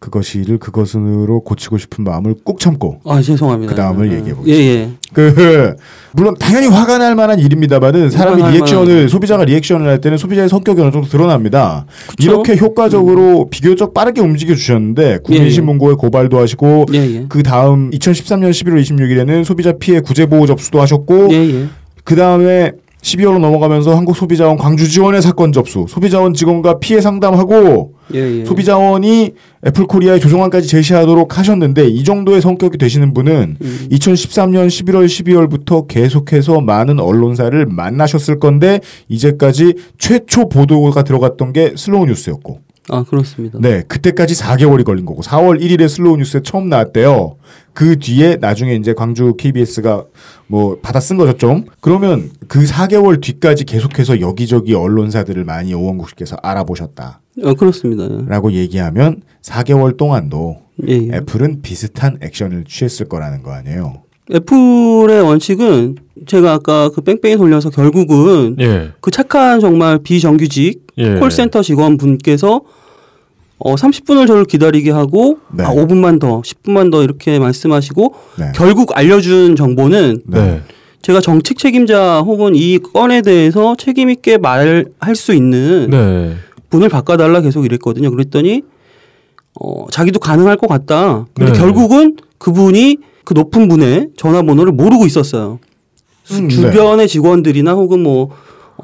Speaker 3: 그것이를 그것으로 고치고 싶은 마음을 꾹 참고
Speaker 7: 아 죄송합니다.
Speaker 3: 그 다음을
Speaker 7: 아,
Speaker 3: 얘기해
Speaker 7: 예 예.
Speaker 3: 그 물론 당연히 화가 날 만한 일입니다만은 사람이 reaction을
Speaker 7: 만한.
Speaker 3: 소비자가 reaction을 할 때는 소비자의 성격이 어느 정도 드러납니다.
Speaker 7: 그쵸?
Speaker 3: 이렇게 효과적으로 비교적 빠르게 움직여 주셨는데 국민신문고에 고발도 하시고
Speaker 7: 예 예.
Speaker 3: 그 다음 2013년 11월 26일에는 소비자 피해 구제 보호 접수도 하셨고
Speaker 7: 예 예.
Speaker 3: 그 다음에 12월로 넘어가면서 한국 소비자원 광주 지원의 사건 접수, 소비자원 직원과 피해 상담하고
Speaker 7: 예, 예.
Speaker 3: 소비자원이 애플 코리아의 조정안까지 제시하도록 하셨는데 이 정도의 성격이 되시는 분은
Speaker 7: 음.
Speaker 3: 2013년 11월 12월부터 계속해서 많은 언론사를 만나셨을 건데 이제까지 최초 보도가 들어갔던 게 슬로우 뉴스였고
Speaker 7: 아 그렇습니다.
Speaker 3: 네 그때까지 4개월이 걸린 거고 4월 1일에 슬로우 뉴스에 처음 나왔대요. 그 뒤에 나중에 이제 광주 KBS가 뭐 받아 쓴 거죠 좀. 그러면 그 4개월 뒤까지 계속해서 여기저기 언론사들을 많이 오원국 씨께서 알아보셨다.
Speaker 7: 어, 그렇습니다. 예.
Speaker 3: 라고 얘기하면 4개월 동안도
Speaker 7: 예, 예.
Speaker 3: 애플은 비슷한 액션을 취했을 거라는 거 아니에요.
Speaker 7: 애플의 원칙은 제가 아까 그 뺑뺑이 돌려서 결국은
Speaker 2: 예.
Speaker 7: 그 착한 정말 비정규직
Speaker 2: 예.
Speaker 7: 콜센터 직원분께서 어 30분을 저를 기다리게 하고
Speaker 3: 네.
Speaker 7: 아 5분만 더, 10분만 더 이렇게 말씀하시고
Speaker 3: 네.
Speaker 7: 결국 알려준 정보는
Speaker 2: 네.
Speaker 7: 제가 정책 책임자 혹은 이 건에 대해서 책임 있게 말할 수 있는
Speaker 2: 네.
Speaker 7: 분을 바꿔달라 계속 이랬거든요. 그랬더니 어 자기도 가능할 것 같다. 근데
Speaker 2: 네.
Speaker 7: 결국은 그분이 그 높은 분의 전화번호를 모르고 있었어요.
Speaker 3: 음,
Speaker 7: 주변의 직원들이나 혹은 뭐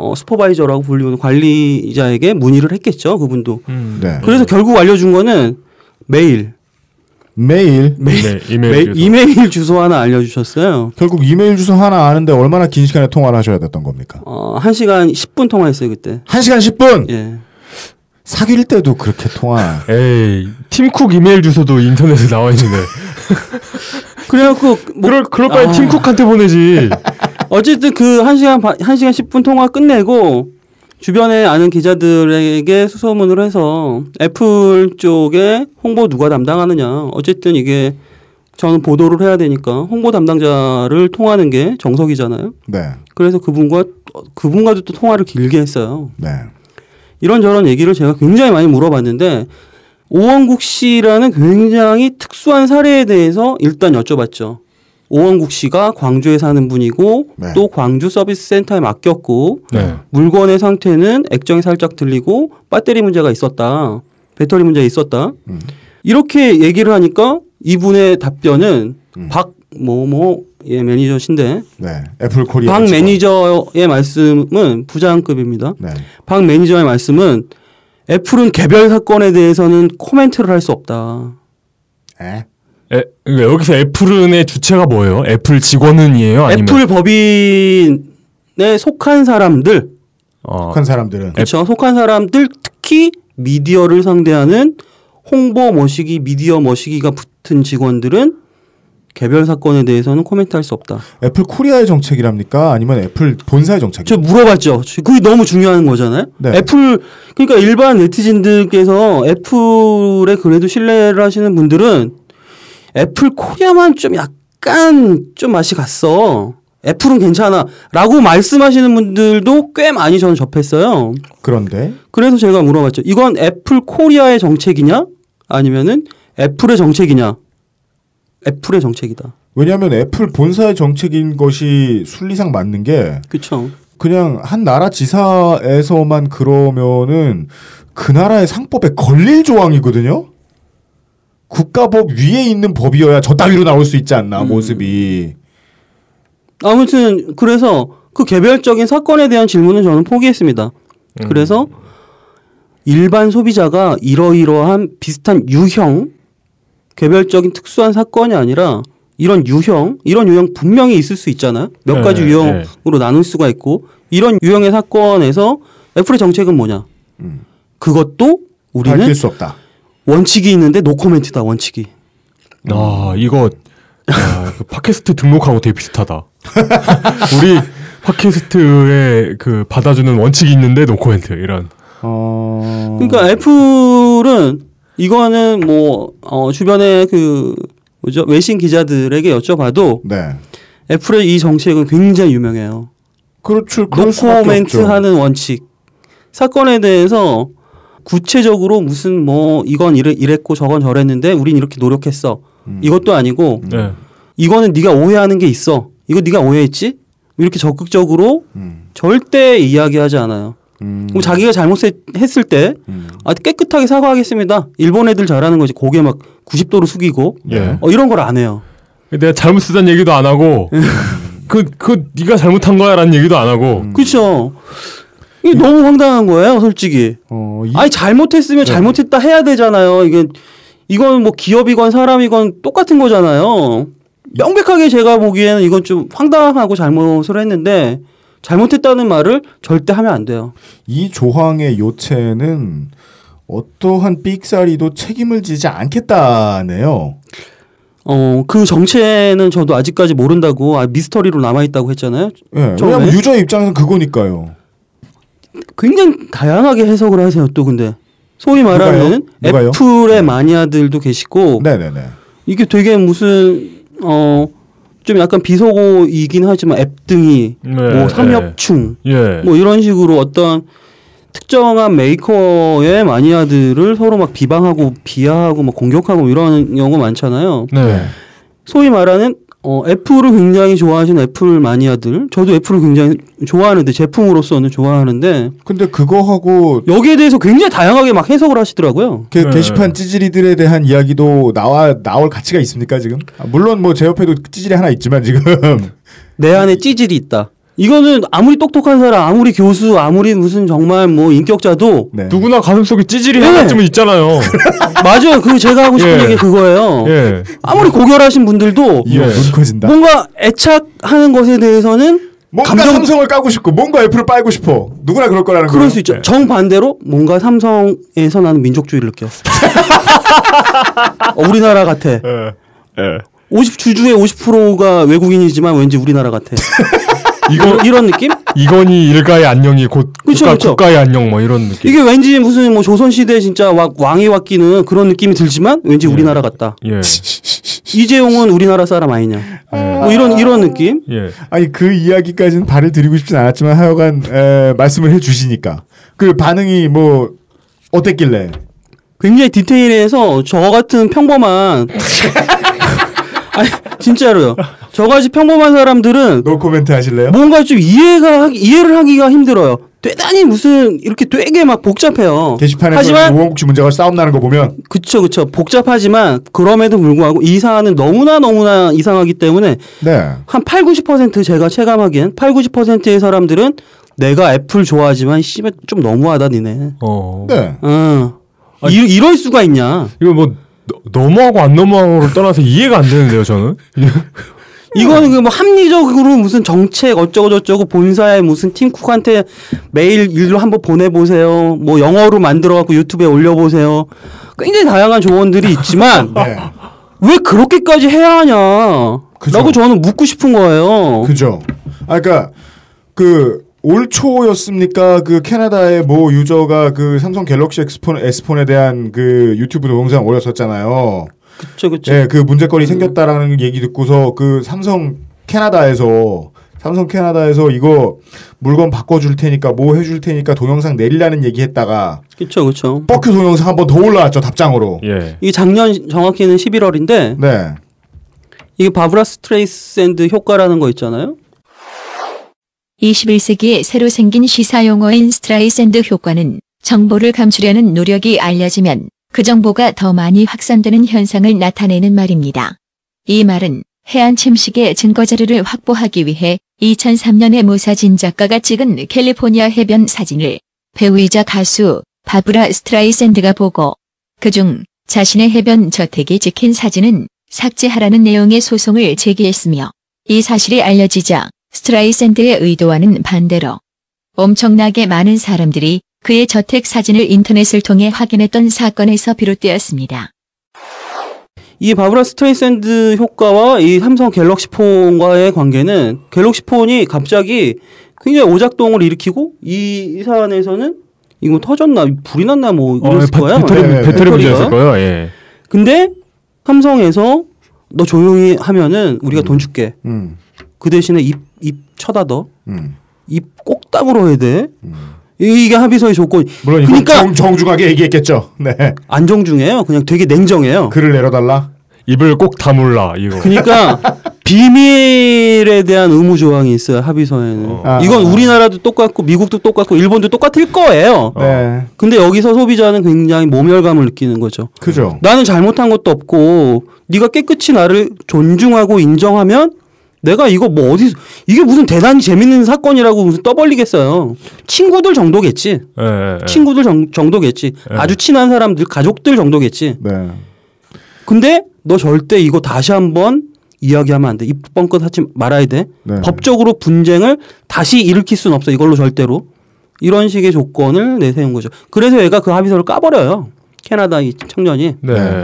Speaker 7: 어, 슈퍼바이저라고 불리는 관리자에게 문의를 했겠죠. 그분도.
Speaker 2: 음.
Speaker 3: 네.
Speaker 7: 그래서 결국 알려준 거는 메일,
Speaker 3: 메일
Speaker 2: 네, 이메일
Speaker 7: 메일
Speaker 2: 주소.
Speaker 7: 이메일 주소 하나 알려주셨어요.
Speaker 3: 결국 이메일 주소 하나 아는데 얼마나 긴 시간에 통화를 하셔야 됐던 겁니까?
Speaker 7: 어, 1시간 10분 통화했어요, 그때.
Speaker 3: 1시간 10분!
Speaker 7: 예.
Speaker 3: 사귈 때도 그렇게 통화. <laughs>
Speaker 2: 에이, 팀쿡 이메일 주소도 인터넷에 나와 있는데. <laughs>
Speaker 7: 그래갖고, 뭐,
Speaker 2: 그럴, 그럴 바에
Speaker 7: 아.
Speaker 2: 팀쿡한테 보내지. <laughs>
Speaker 7: 어쨌든 그 1시간, 반, 1시간 10분 통화 끝내고, 주변에 아는 기자들에게 수소문을 해서 애플 쪽에 홍보 누가 담당하느냐. 어쨌든 이게 저는 보도를 해야 되니까 홍보 담당자를 통하는 게 정석이잖아요.
Speaker 3: 네.
Speaker 7: 그래서 그분과 그분과도 또 통화를 길게 했어요.
Speaker 3: 네.
Speaker 7: 이런저런 얘기를 제가 굉장히 많이 물어봤는데 오원국 씨라는 굉장히 특수한 사례에 대해서 일단 여쭤봤죠. 오원국 씨가 광주에 사는 분이고
Speaker 3: 네.
Speaker 7: 또 광주 서비스 센터에 맡겼고
Speaker 2: 네.
Speaker 7: 물건의 상태는 액정이 살짝 들리고 배터리 문제가 있었다. 배터리 문제가 있었다.
Speaker 3: 음.
Speaker 7: 이렇게 얘기를 하니까 이분의 답변은
Speaker 3: 음.
Speaker 7: 박 뭐뭐 예 매니저신데
Speaker 3: 네. 애플 코리아.
Speaker 7: 박
Speaker 3: 직원.
Speaker 7: 매니저의 말씀은 부장급입니다.
Speaker 3: 네.
Speaker 7: 박 매니저의 말씀은 애플은 개별 사건에 대해서는 코멘트를 할 수 없다.
Speaker 3: 에?
Speaker 2: 에, 그러니까 여기서 애플은의 주체가 뭐예요? 애플 직원은이에요? 아니면
Speaker 7: 애플 법인에 속한 사람들,
Speaker 2: 어,
Speaker 3: 한 사람들은
Speaker 7: 그렇죠. 속한 사람들 특히 미디어를 상대하는 홍보 머시기, 미디어 머시기가 붙은 직원들은 개별 사건에 대해서는 코멘트할 수 없다.
Speaker 3: 애플 코리아의 정책이랍니까? 아니면 애플 본사의 정책이?
Speaker 7: 저 물어봤죠. 그게 너무 중요한 거잖아요.
Speaker 3: 네.
Speaker 7: 애플 그러니까 일반 네티즌들께서 애플에 그래도 신뢰를 하시는 분들은 애플 코리아만 좀 약간 좀 맛이 갔어. 애플은 괜찮아 라고 말씀하시는 분들도 꽤 많이 저는 접했어요.
Speaker 3: 그런데
Speaker 7: 그래서 제가 물어봤죠. 이건 애플 코리아의 정책이냐? 아니면은 애플의 정책이냐? 애플의 정책이다.
Speaker 3: 왜냐하면 애플 본사의 정책인 것이 순리상 맞는 게
Speaker 7: 그렇죠.
Speaker 3: 그냥 한 나라 지사에서만 그러면은 그 나라의 상법에 걸릴 조항이거든요. 국가법 위에 있는 법이어야 저 따위로 나올 수 있지 않나 모습이.
Speaker 7: 아무튼 그래서 그 개별적인 사건에 대한 질문은 저는 포기했습니다. 그래서 일반 소비자가 이러이러한 비슷한 유형 개별적인 특수한 사건이 아니라 이런 유형 이런 유형 분명히 있을 수 있잖아요. 몇
Speaker 2: 네,
Speaker 7: 가지
Speaker 2: 네.
Speaker 7: 유형으로 나눌 수가 있고 이런 유형의 사건에서 애플의 정책은 뭐냐?
Speaker 3: 음.
Speaker 7: 그것도 우리는
Speaker 3: 밝힐 수 없다.
Speaker 7: 원칙이 있는데 노코멘트다 원칙이.
Speaker 2: 아, 이거 야, 그 팟캐스트 등록하고 되게 비슷하다. <laughs> 우리 팟캐스트에 그 받아주는 원칙이 있는데 노코멘트 이런.
Speaker 3: 어...
Speaker 7: 그러니까 애플은 이거는 뭐 어, 주변에 그 뭐죠 외신 기자들에게 여쭤봐도
Speaker 3: 네.
Speaker 7: 애플의 이 정책은 굉장히 유명해요.
Speaker 3: 그렇죠.
Speaker 7: 노코멘트. 하는 원칙. 사건에 대해서 구체적으로 무슨 뭐 이건 이래, 이랬고 저건 저랬는데 우린 이렇게 노력했어.
Speaker 3: 음.
Speaker 7: 이것도 아니고
Speaker 2: 네.
Speaker 7: 이거는 네가 오해하는 게 있어. 이거 네가 오해했지? 이렇게 적극적으로
Speaker 3: 음.
Speaker 7: 절대 이야기하지 않아요.
Speaker 3: 음.
Speaker 7: 그럼 자기가 잘못했을 때
Speaker 3: 음.
Speaker 7: 아, 깨끗하게 사과하겠습니다. 일본 애들 잘하는 거지. 고개 막 90도로 숙이고
Speaker 2: 예.
Speaker 7: 어, 이런 걸 안 해요.
Speaker 2: 내가 잘못 쓰던 얘기도 안 하고 그, 그 네가 잘못한 거야 라는 얘기도 안 하고
Speaker 3: 음.
Speaker 7: 그렇죠. 이게 너무 황당한 거예요, 솔직히.
Speaker 3: 어, 이,
Speaker 7: 아니 잘못했으면
Speaker 3: 네.
Speaker 7: 잘못했다 해야 되잖아요. 이게 이건 뭐 기업이건 사람이건 똑같은 거잖아요. 명백하게 제가 보기에는 이건 좀 황당하고 잘못을 했는데 잘못했다는 말을 절대 하면 안 돼요.
Speaker 3: 이 조항의 요체는 어떠한 삑사리도 책임을 지지 않겠다네요.
Speaker 7: 어, 그 정체는 저도 아직까지 모른다고 아, 미스터리로 남아 있다고 했잖아요.
Speaker 3: 예,
Speaker 7: 처음에?
Speaker 3: 왜냐면 유저 입장에서는 그거니까요.
Speaker 7: 굉장히 다양하게 해석을 하세요. 또 근데 소위 말하는
Speaker 3: 누가요? 누가요?
Speaker 7: 애플의 마니아들도 계시고
Speaker 3: 네네네.
Speaker 7: 이게 되게 무슨 어 좀 약간 비속어이긴 하지만 앱등이
Speaker 2: 네,
Speaker 7: 뭐 삼엽충
Speaker 2: 예.
Speaker 7: 뭐 이런 식으로 어떤 특정한 메이커의 마니아들을 서로 막 비방하고 비하하고 막 공격하고 이런 경우 많잖아요.
Speaker 2: 네.
Speaker 7: 소위 말하는 어, 애플을 굉장히 좋아하시는 애플 마니아들, 저도 애플을 굉장히 좋아하는데 제품으로서는 좋아하는데
Speaker 3: 근데 그거하고
Speaker 7: 여기에 대해서 굉장히 다양하게 막 해석을 하시더라고요.
Speaker 3: 그
Speaker 2: 네.
Speaker 3: 게시판 찌질이들에 대한 이야기도 나와 나올 가치가 있습니까 지금? 아, 물론 뭐 제 옆에도 찌질이 하나 있지만 지금 <laughs>
Speaker 7: 내 안에 찌질이 있다. 이거는 아무리 똑똑한 사람, 아무리 교수, 아무리 무슨 정말 뭐 인격자도
Speaker 3: 네.
Speaker 2: 누구나 가슴속에 찌질이
Speaker 7: 네.
Speaker 2: 하나쯤은 있잖아요. <laughs>
Speaker 7: 맞아요. 그 제가 하고 싶은
Speaker 2: 예.
Speaker 7: 얘기 그거예요.
Speaker 2: 예.
Speaker 7: 아무리 고결하신 분들도
Speaker 2: 예.
Speaker 7: 뭔가 애착하는 것에 대해서는
Speaker 3: 뭔가
Speaker 7: 감정-
Speaker 3: 삼성을 까고 싶고 뭔가 애플을 빨고 싶어. 누구나 그럴 거라는 거예요.
Speaker 7: 그럴 수 있죠.
Speaker 3: 네.
Speaker 7: 정 반대로 뭔가 삼성에서 나는 민족주의를 느껴. <laughs> 어, 우리나라 같아.
Speaker 2: 예. 예.
Speaker 7: 50 주주의 50%가 외국인이지만 왠지 우리나라 같아. <laughs>
Speaker 2: 이거
Speaker 7: 이런 느낌?
Speaker 2: 이건희 일가의 안녕이 곧
Speaker 7: 그쵸,
Speaker 2: 국가,
Speaker 7: 그쵸.
Speaker 2: 국가의 안녕 뭐 이런 느낌.
Speaker 7: 이게 왠지 무슨 뭐 조선 시대 진짜 와- 왕이 왔기는 그런 느낌이 들지만 왠지 우리나라 같다.
Speaker 2: 예. <laughs>
Speaker 7: 이재용은 우리나라 사람 아니냐. 뭐 이런 이런 느낌?
Speaker 2: 예.
Speaker 3: 아니 그 이야기까지는 말을 드리고 싶진 않았지만 하여간 에, 말씀을 해주시니까 그 반응이 뭐 어땠길래
Speaker 7: 굉장히 디테일해서 저 같은 평범한 <laughs> 아니 진짜로요. 저같이 평범한 사람들은
Speaker 3: 노 코멘트 하실래요?
Speaker 7: 뭔가 좀 이해가 이해를 하기가 힘들어요. 대단히 무슨 이렇게 되게 막 복잡해요.
Speaker 3: 게시판에서
Speaker 7: 하지만
Speaker 3: 오원국 씨 문제가 싸움 나는 거 보면
Speaker 7: 그쵸 그쵸 복잡하지만 그럼에도 불구하고 이 사안은 너무나 너무나 이상하기 때문에
Speaker 3: 네.
Speaker 7: 한 8, 90% 제가 체감하기엔 8, 90%의 사람들은 내가 애플 좋아하지만 씨발 좀 너무하다 니네.
Speaker 2: 어.
Speaker 3: 네.
Speaker 7: 어. 이, 이럴 수가 있냐?
Speaker 2: 이거 뭐 너- 너무하고 안 너무하고를 떠나서 이해가 안 되는데요, 저는. <laughs>
Speaker 7: 이거는 그뭐 합리적으로 무슨 정책 어쩌고 저쩌고 본사에 무슨 팀쿡한테 메일 일로 한번 보내보세요. 뭐 영어로 만들어갖고 유튜브에 올려보세요. 굉장히 다양한 조언들이 있지만 <laughs>
Speaker 3: 네.
Speaker 7: 왜 그렇게까지 해야 하냐?
Speaker 3: 그죠.
Speaker 7: 라고 저는 묻고 싶은 거예요.
Speaker 3: 그죠. 아, 그니까, 그, 올 초였습니까? 그 캐나다의 모 유저가 그 삼성 갤럭시 X폰, S폰에 대한 그 유튜브 동영상 올렸었잖아요.
Speaker 7: 그쵸, 그쵸.
Speaker 3: 예, 그 문제거리 생겼다라는 얘기 듣고서 그 삼성 캐나다에서 삼성 캐나다에서 이거 물건 바꿔줄 테니까 뭐 해줄 테니까 동영상 내리라는 얘기했다가
Speaker 7: 그쵸, 그쵸.
Speaker 3: 버큐 동영상 한 번 더 올라왔죠 답장으로.
Speaker 2: 예.
Speaker 7: 이게 작년 정확히는 11월인데
Speaker 3: 네.
Speaker 7: 이게 바브라 스트레이샌드 효과라는 거 있잖아요.
Speaker 1: 21세기에 새로 생긴 시사 용어인 스트라이샌드 효과는 정보를 감추려는 노력이 알려지면 그 정보가 더 많이 확산되는 현상을 나타내는 말입니다. 이 말은 해안 침식의 증거 자료를 확보하기 위해 2003년에 모 사진작가가 찍은 캘리포니아 해변 사진을 배우이자 가수 바브라 스트라이샌드가 보고 그중 자신의 해변 저택이 찍힌 사진은 삭제하라는 내용의 소송을 제기했으며 이 사실이 알려지자 스트라이샌드의 의도와는 반대로 엄청나게 많은 사람들이 그의 저택 사진을 인터넷을 통해 확인했던 사건에서 비롯되었습니다.
Speaker 7: 이 바브라 스트레이샌드 효과와 이 삼성 갤럭시 폰과의 관계는 갤럭시 폰이 갑자기 굉장히 오작동을 일으키고 이, 이 사안에서는 이거 터졌나 불이 났나 뭐 이랬을
Speaker 2: 어, 배-
Speaker 7: 거야.
Speaker 2: 배터리,
Speaker 3: 네, 네,
Speaker 2: 배터리. 문제였을 거예요, 예.
Speaker 7: 근데 삼성에서 너 조용히 하면은 우리가 돈 줄게.
Speaker 3: 음.
Speaker 7: 그 대신에 입, 입 쳐다더.
Speaker 3: 음.
Speaker 7: 입 꼭 다물어야 돼. 이- 이게 합의서의 조건.
Speaker 3: 물론
Speaker 7: 그러니까
Speaker 3: 정, 정중하게 얘기했겠죠. 네.
Speaker 7: 안 정중해요. 그냥 되게 냉정해요.
Speaker 3: 글을 내려달라.
Speaker 2: 입을 꼭 다물라, 이거.
Speaker 7: 그러니까 <laughs> 비밀에 대한 의무 조항이 있어요 합의서에는.
Speaker 2: 어.
Speaker 3: 아,
Speaker 7: 이건
Speaker 3: 아.
Speaker 7: 우리나라도 똑같고 미국도 똑같고 일본도 똑같을 거예요.
Speaker 3: 네.
Speaker 7: 근데 여기서 소비자는 굉장히 모멸감을 느끼는 거죠.
Speaker 3: 그죠.
Speaker 7: 나는 잘못한 것도 없고 네가 깨끗이 나를 존중하고 인정하면 내가 이거 뭐 어디 이게 무슨 대단히 재밌는 사건이라고 무슨 떠벌리겠어요. 친구들 정도겠지.
Speaker 2: 예, 예, 예.
Speaker 7: 친구들 정, 정도겠지.
Speaker 2: 네.
Speaker 7: 아주 친한 사람들, 가족들 정도겠지.
Speaker 3: 네.
Speaker 7: 근데 너 절대 이거 다시 한번 이야기하면 안 돼. 입 뻥끗 하지 말아야 돼.
Speaker 3: 네.
Speaker 7: 법적으로 분쟁을 다시 일으킬 수는 없어. 이걸로 절대로. 이런 식의 조건을 내세운 거죠. 그래서 얘가 그 합의서를 까버려요. 캐나다 이 청년이.
Speaker 2: 네.
Speaker 3: 네.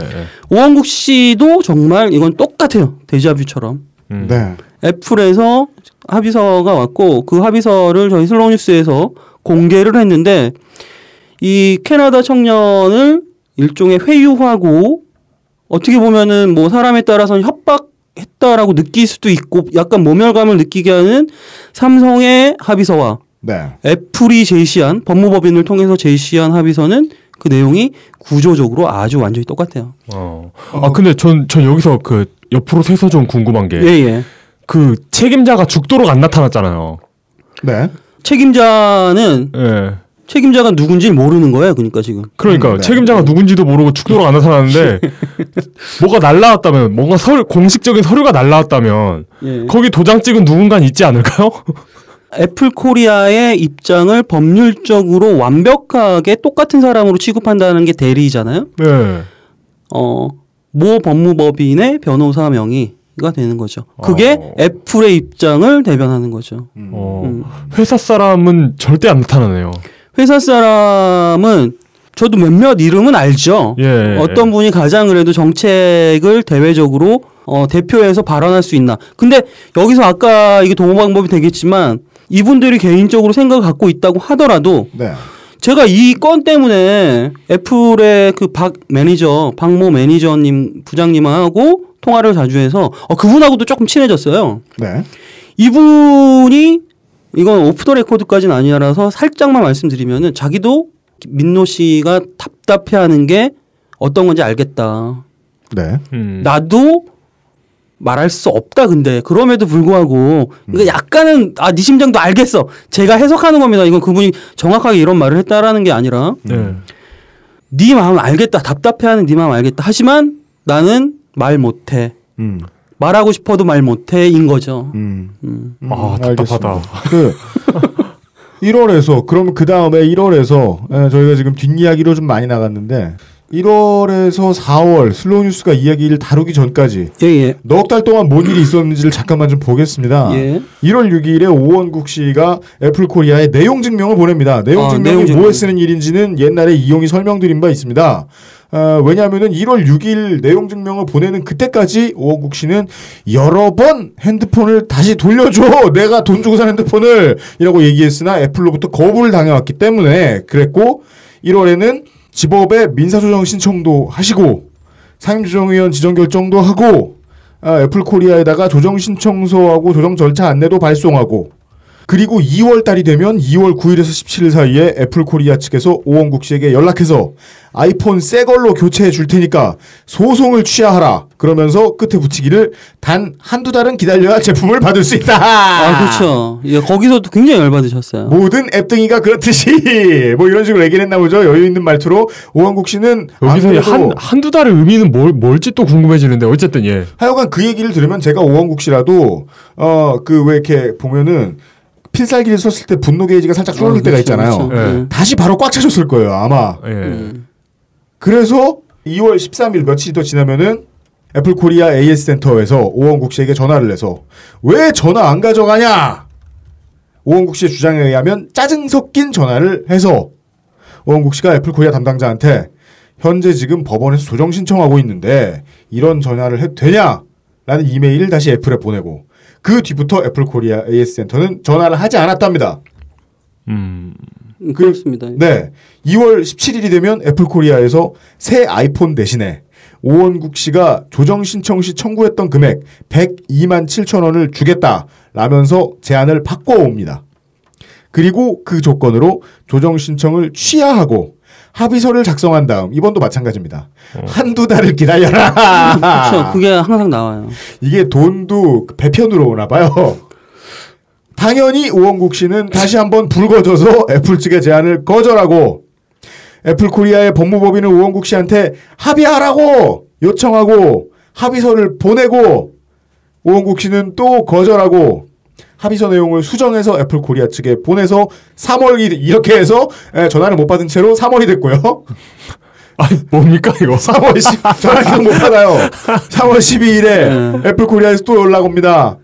Speaker 7: 오원국 씨도 정말 이건 똑같아요. 데자뷰처럼.
Speaker 2: 음.
Speaker 3: 네.
Speaker 7: 애플에서 합의서가 왔고 그 합의서를 저희 슬로우 뉴스에서 공개를 했는데 이 캐나다 청년을 일종의 회유하고 어떻게 보면은 뭐 사람에 따라서는 협박했다라고 느낄 수도 있고 약간 모멸감을 느끼게 하는 삼성의 합의서와
Speaker 3: 네.
Speaker 7: 애플이 제시한 법무법인을 통해서 제시한 합의서는 그 내용이 구조적으로 아주 완전히 똑같아요.
Speaker 2: 어. 아 근데 전, 전 여기서 그 옆으로 새서 좀 궁금한 게
Speaker 7: 예,
Speaker 2: 그
Speaker 7: 예.
Speaker 2: 책임자가 죽도록 안 나타났잖아요.
Speaker 3: 네.
Speaker 7: 책임자는
Speaker 2: 예.
Speaker 7: 책임자가 누군지 모르는 거예요. 그러니까 지금.
Speaker 2: 그러니까
Speaker 3: 음, 네.
Speaker 2: 책임자가 누군지도 모르고 죽어도 안 나타나는데 <laughs> 뭐가 날라왔다면 뭔가 공식적인 서류가 날라왔다면
Speaker 7: 예.
Speaker 2: 거기 도장 찍은 누군가 있지 않을까요? <laughs>
Speaker 7: 애플 코리아의 입장을 법률적으로 완벽하게 똑같은 사람으로 취급한다는 게 대리잖아요.
Speaker 2: 네.
Speaker 7: 어, 모 법무법인의 변호사 명의가 되는 거죠. 그게
Speaker 2: 어.
Speaker 7: 애플의 입장을 대변하는 거죠.
Speaker 2: 어,
Speaker 7: 음.
Speaker 2: 회사 사람은 절대 안 나타나네요.
Speaker 7: 회사 사람은 저도 몇몇 이름은 알죠.
Speaker 2: 예.
Speaker 7: 어떤 분이 가장 그래도 정책을 대외적으로 어, 대표해서 발언할 수 있나. 근데 여기서 아까 이게 동호 방법이 되겠지만 이분들이 개인적으로 생각을 갖고 있다고 하더라도
Speaker 3: 네.
Speaker 7: 제가 이 건 때문에 애플의 그 박 매니저, 박모 매니저님 부장님하고 통화를 자주 해서 어, 그분하고도 조금 친해졌어요.
Speaker 3: 네.
Speaker 7: 이분이 이건 오프 더 레코드까지는 아니라서 살짝만 말씀드리면은 자기도 민노 씨가 답답해하는 게 어떤 건지 알겠다.
Speaker 3: 네.
Speaker 2: 음.
Speaker 7: 나도 말할 수 없다 근데 그럼에도 불구하고 이거 약간은 아네 심정도 알겠어. 제가 해석하는 겁니다. 이건 그분이 정확하게 이런 말을 했다라는 게 아니라
Speaker 2: 네.
Speaker 7: 네 마음 알겠다. 답답해하는 네 마음 알겠다. 하지만 나는 말 못해.
Speaker 3: 음.
Speaker 7: 말하고 싶어도 말 못해인 거죠.
Speaker 3: 음.
Speaker 7: 음.
Speaker 3: 음,
Speaker 2: 아,
Speaker 3: 알겠습니다.
Speaker 2: 답답하다.
Speaker 3: 그 1월에서 그럼 그 다음에 1월에서 저희가 지금 뒷이야기로 좀 많이 나갔는데 1월에서 4월 슬로우 뉴스가 이야기를 다루기 전까지
Speaker 7: 예 예.
Speaker 3: 넉 달 동안 뭔 일이 있었는지를 잠깐만 좀 보겠습니다.
Speaker 7: 예.
Speaker 3: 1월 6일에 오원국 씨가 애플 코리아에 내용 증명을 보냅니다. 내용
Speaker 7: 아,
Speaker 3: 증명이
Speaker 7: 내용 증명.
Speaker 3: 뭐에 쓰는 일인지는 옛날에 이용이 설명드린 바 있습니다. 어, 왜냐하면은 1월 6일 내용 증명을 보내는 그때까지 오원국 씨는 여러 번 핸드폰을 다시 돌려줘. <laughs> 내가 돈 주고 산 핸드폰을 이라고 얘기했으나 애플로부터 거부를 당해왔기 때문에 그랬고 1월에는 집업에 민사조정 신청도 하시고 상임조정위원 지정 결정도 하고 아, 애플 코리아에다가 조정 신청서하고 조정 절차 안내도 발송하고 그리고 2월 달이 되면 2월 9일에서 17일 사이에 애플 코리아 측에서 오원국 씨에게 연락해서 아이폰 새 걸로 교체해 줄 테니까 소송을 취하하라. 그러면서 끝에 붙이기를 단 한두 달은 기다려야 제품을 받을 수 있다.
Speaker 7: 아 그렇죠. 예 거기서도 굉장히 열받으셨어요.
Speaker 3: 모든 앱등이가 그렇듯이 <laughs> 뭐 이런 식으로 얘기를 했나 보죠. 여유 있는 말투로 오원국 씨는
Speaker 2: 여기서 한, 한두 달의 의미는 뭘, 뭘지 또 궁금해지는데, 어쨌든, 예.
Speaker 3: 하여간 그 얘기를 들으면 제가 오원국 씨라도 어 그 왜 이렇게 보면은 필살기를 썼을 때 분노 게이지가 살짝 줄어들
Speaker 7: 아,
Speaker 3: 때가
Speaker 7: 그렇죠,
Speaker 3: 있잖아요.
Speaker 7: 그렇죠.
Speaker 2: 예.
Speaker 7: 예.
Speaker 3: 다시 바로 꽉 차셨을 거예요 아마.
Speaker 2: 예.
Speaker 7: 음.
Speaker 3: 그래서 2월 13일 며칠이 더 지나면은 애플 코리아 AS 센터에서 오원국 씨에게 전화를 해서 왜 전화 안 가져가냐? 오원국 씨의 주장에 의하면 짜증 섞인 전화를 해서 오원국 씨가 애플 코리아 담당자한테 현재 지금 법원에서 조정 신청하고 있는데 이런 전화를 해도 되냐? 라는 이메일을 다시 애플에 보내고 그 뒤부터 애플 코리아 AS 센터는 전화를 하지 않았답니다.
Speaker 2: 음.
Speaker 7: 음, 그렇습니다.
Speaker 3: 네. 2월 17일이 되면 애플 코리아에서 새 아이폰 대신에 오원국 씨가 조정 신청 시 청구했던 금액 102만 7천 원을 주겠다 라면서 제안을 바꿔옵니다. 그리고 그 조건으로 조정 신청을 취하하고 합의서를 작성한 다음 이번도 마찬가지입니다. 한두 달을 기다려라.
Speaker 7: 그렇죠. 그게 항상 나와요.
Speaker 3: 이게 돈도 배편으로 오나 봐요. 당연히 오원국 씨는 다시 한번 불거져서 애플 측의 제안을 거절하고 애플 코리아의 법무법인은 오원국 씨한테 합의하라고 요청하고 합의서를 보내고 오원국 씨는 또 거절하고 합의서 내용을 수정해서 애플 코리아 측에 보내서 3월이 이렇게 해서 예, 전화를 못 받은 채로 3월이 됐고요. <laughs>
Speaker 2: 아니 뭡니까 이거?
Speaker 3: 3월 10 전화 계속 못 받아요. 3월 12일에 애플 코리아에서 또 연락 옵니다.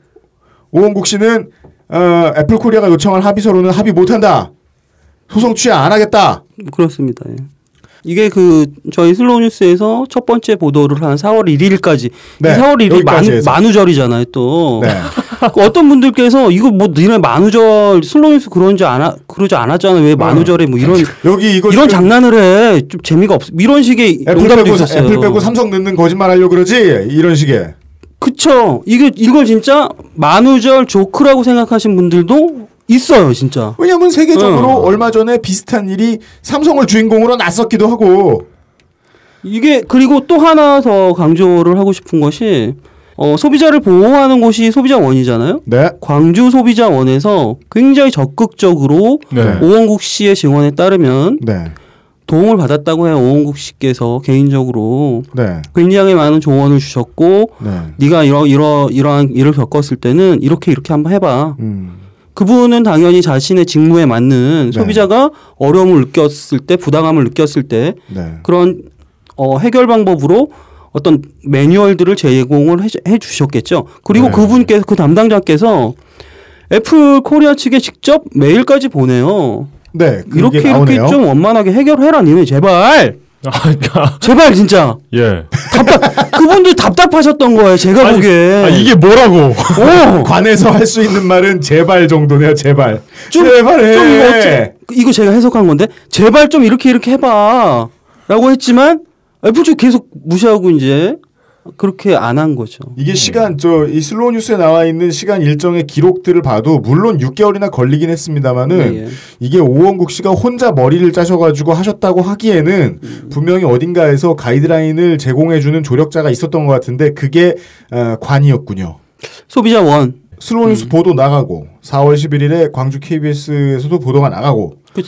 Speaker 3: 오원국 씨는 어, 애플 코리아가 요청한 합의서로는 합의 못한다. 소송 취하 안 하겠다.
Speaker 7: 그렇습니다. 예. 이게 그 저희 슬로우 뉴스에서 첫 번째 보도를 한 4월 1일까지
Speaker 3: 네,
Speaker 7: 4월 1일
Speaker 3: 여기까지
Speaker 7: 만. 만우절이잖아요 또
Speaker 3: 네.
Speaker 7: 그 어떤 분들께서 이거 뭐 니네 만우절 슬로우 뉴스 그런지 않아 그러지 않았잖아 왜 만우절에 뭐 이런 <laughs>
Speaker 3: 여기 이거
Speaker 7: 이런 장난을 해 좀 재미가 없어 이런 식의
Speaker 3: 애플 빼고,
Speaker 7: 있었어요.
Speaker 3: 애플 빼고 삼성 넣는 거짓말 하려고 그러지? 이런 식의.
Speaker 7: 그쵸 이게 이걸 진짜 만우절 조크라고 생각하신 분들도 있어요 진짜.
Speaker 3: 왜냐면 세계적으로
Speaker 7: 어.
Speaker 3: 얼마 전에 비슷한 일이 삼성을 주인공으로 났었기도 하고.
Speaker 7: 이게 그리고 또 하나 더 강조를 하고 싶은 것이 어, 소비자를 보호하는 곳이 소비자원이잖아요.
Speaker 3: 네.
Speaker 7: 광주 소비자원에서 굉장히 적극적으로
Speaker 2: 네.
Speaker 7: 오원국 씨의 증언에 따르면
Speaker 3: 네.
Speaker 7: 도움을 받았다고 해요. 오원국 씨께서 개인적으로
Speaker 3: 네.
Speaker 7: 굉장히 많은 조언을 주셨고
Speaker 3: 네.
Speaker 7: 네가 이러 이러 이러한 일을 겪었을 때는 이렇게 이렇게 한번 해봐.
Speaker 3: 음.
Speaker 7: 그분은 당연히 자신의 직무에 맞는
Speaker 3: 네.
Speaker 7: 소비자가 어려움을 느꼈을 때 부당함을 느꼈을 때
Speaker 3: 네.
Speaker 7: 그런 어, 해결 방법으로 어떤 매뉴얼들을 제공을 해, 해 주셨겠죠. 그리고
Speaker 3: 네.
Speaker 7: 그분께서 그 담당자께서 애플 코리아 측에 직접 메일까지 보내요.
Speaker 3: 네.
Speaker 7: 이렇게
Speaker 3: 나오네요.
Speaker 7: 이렇게 좀 원만하게 해결해라 니네 제발.
Speaker 2: 아, 그러니까
Speaker 7: 제발 진짜 <laughs>
Speaker 2: 예.
Speaker 7: 답답 그분들 답답하셨던 거예요. 제가
Speaker 2: 아니,
Speaker 7: 보기에.
Speaker 2: 아, 이게 뭐라고?
Speaker 7: 어. <laughs>
Speaker 3: 관에서 할 수 있는 말은 제발 정도네요. 제발.
Speaker 7: 좀-
Speaker 3: 제발해.
Speaker 7: 좀 이거 어째- 이거 제가 해석한 건데 제발 좀 이렇게 이렇게 해봐 라고 했지만 애플 쪽 계속 무시하고 이제 그렇게 안 한 거죠.
Speaker 3: 이게 시간 저 이 슬로우 뉴스에 나와 있는 시간 일정의 기록들을 봐도 물론 6개월이나 걸리긴 했습니다만은
Speaker 7: 네, 예.
Speaker 3: 이게 오원국 씨가 혼자 머리를 짜셔가지고 하셨다고 하기에는 분명히 어딘가에서 가이드라인을 제공해주는 조력자가 있었던 것 같은데 그게 어, 관이었군요.
Speaker 7: 소비자 원
Speaker 3: 슬로우 뉴스 보도 나가고 4월 11일에 광주 KBS에서도 보도가 나가고
Speaker 7: 그,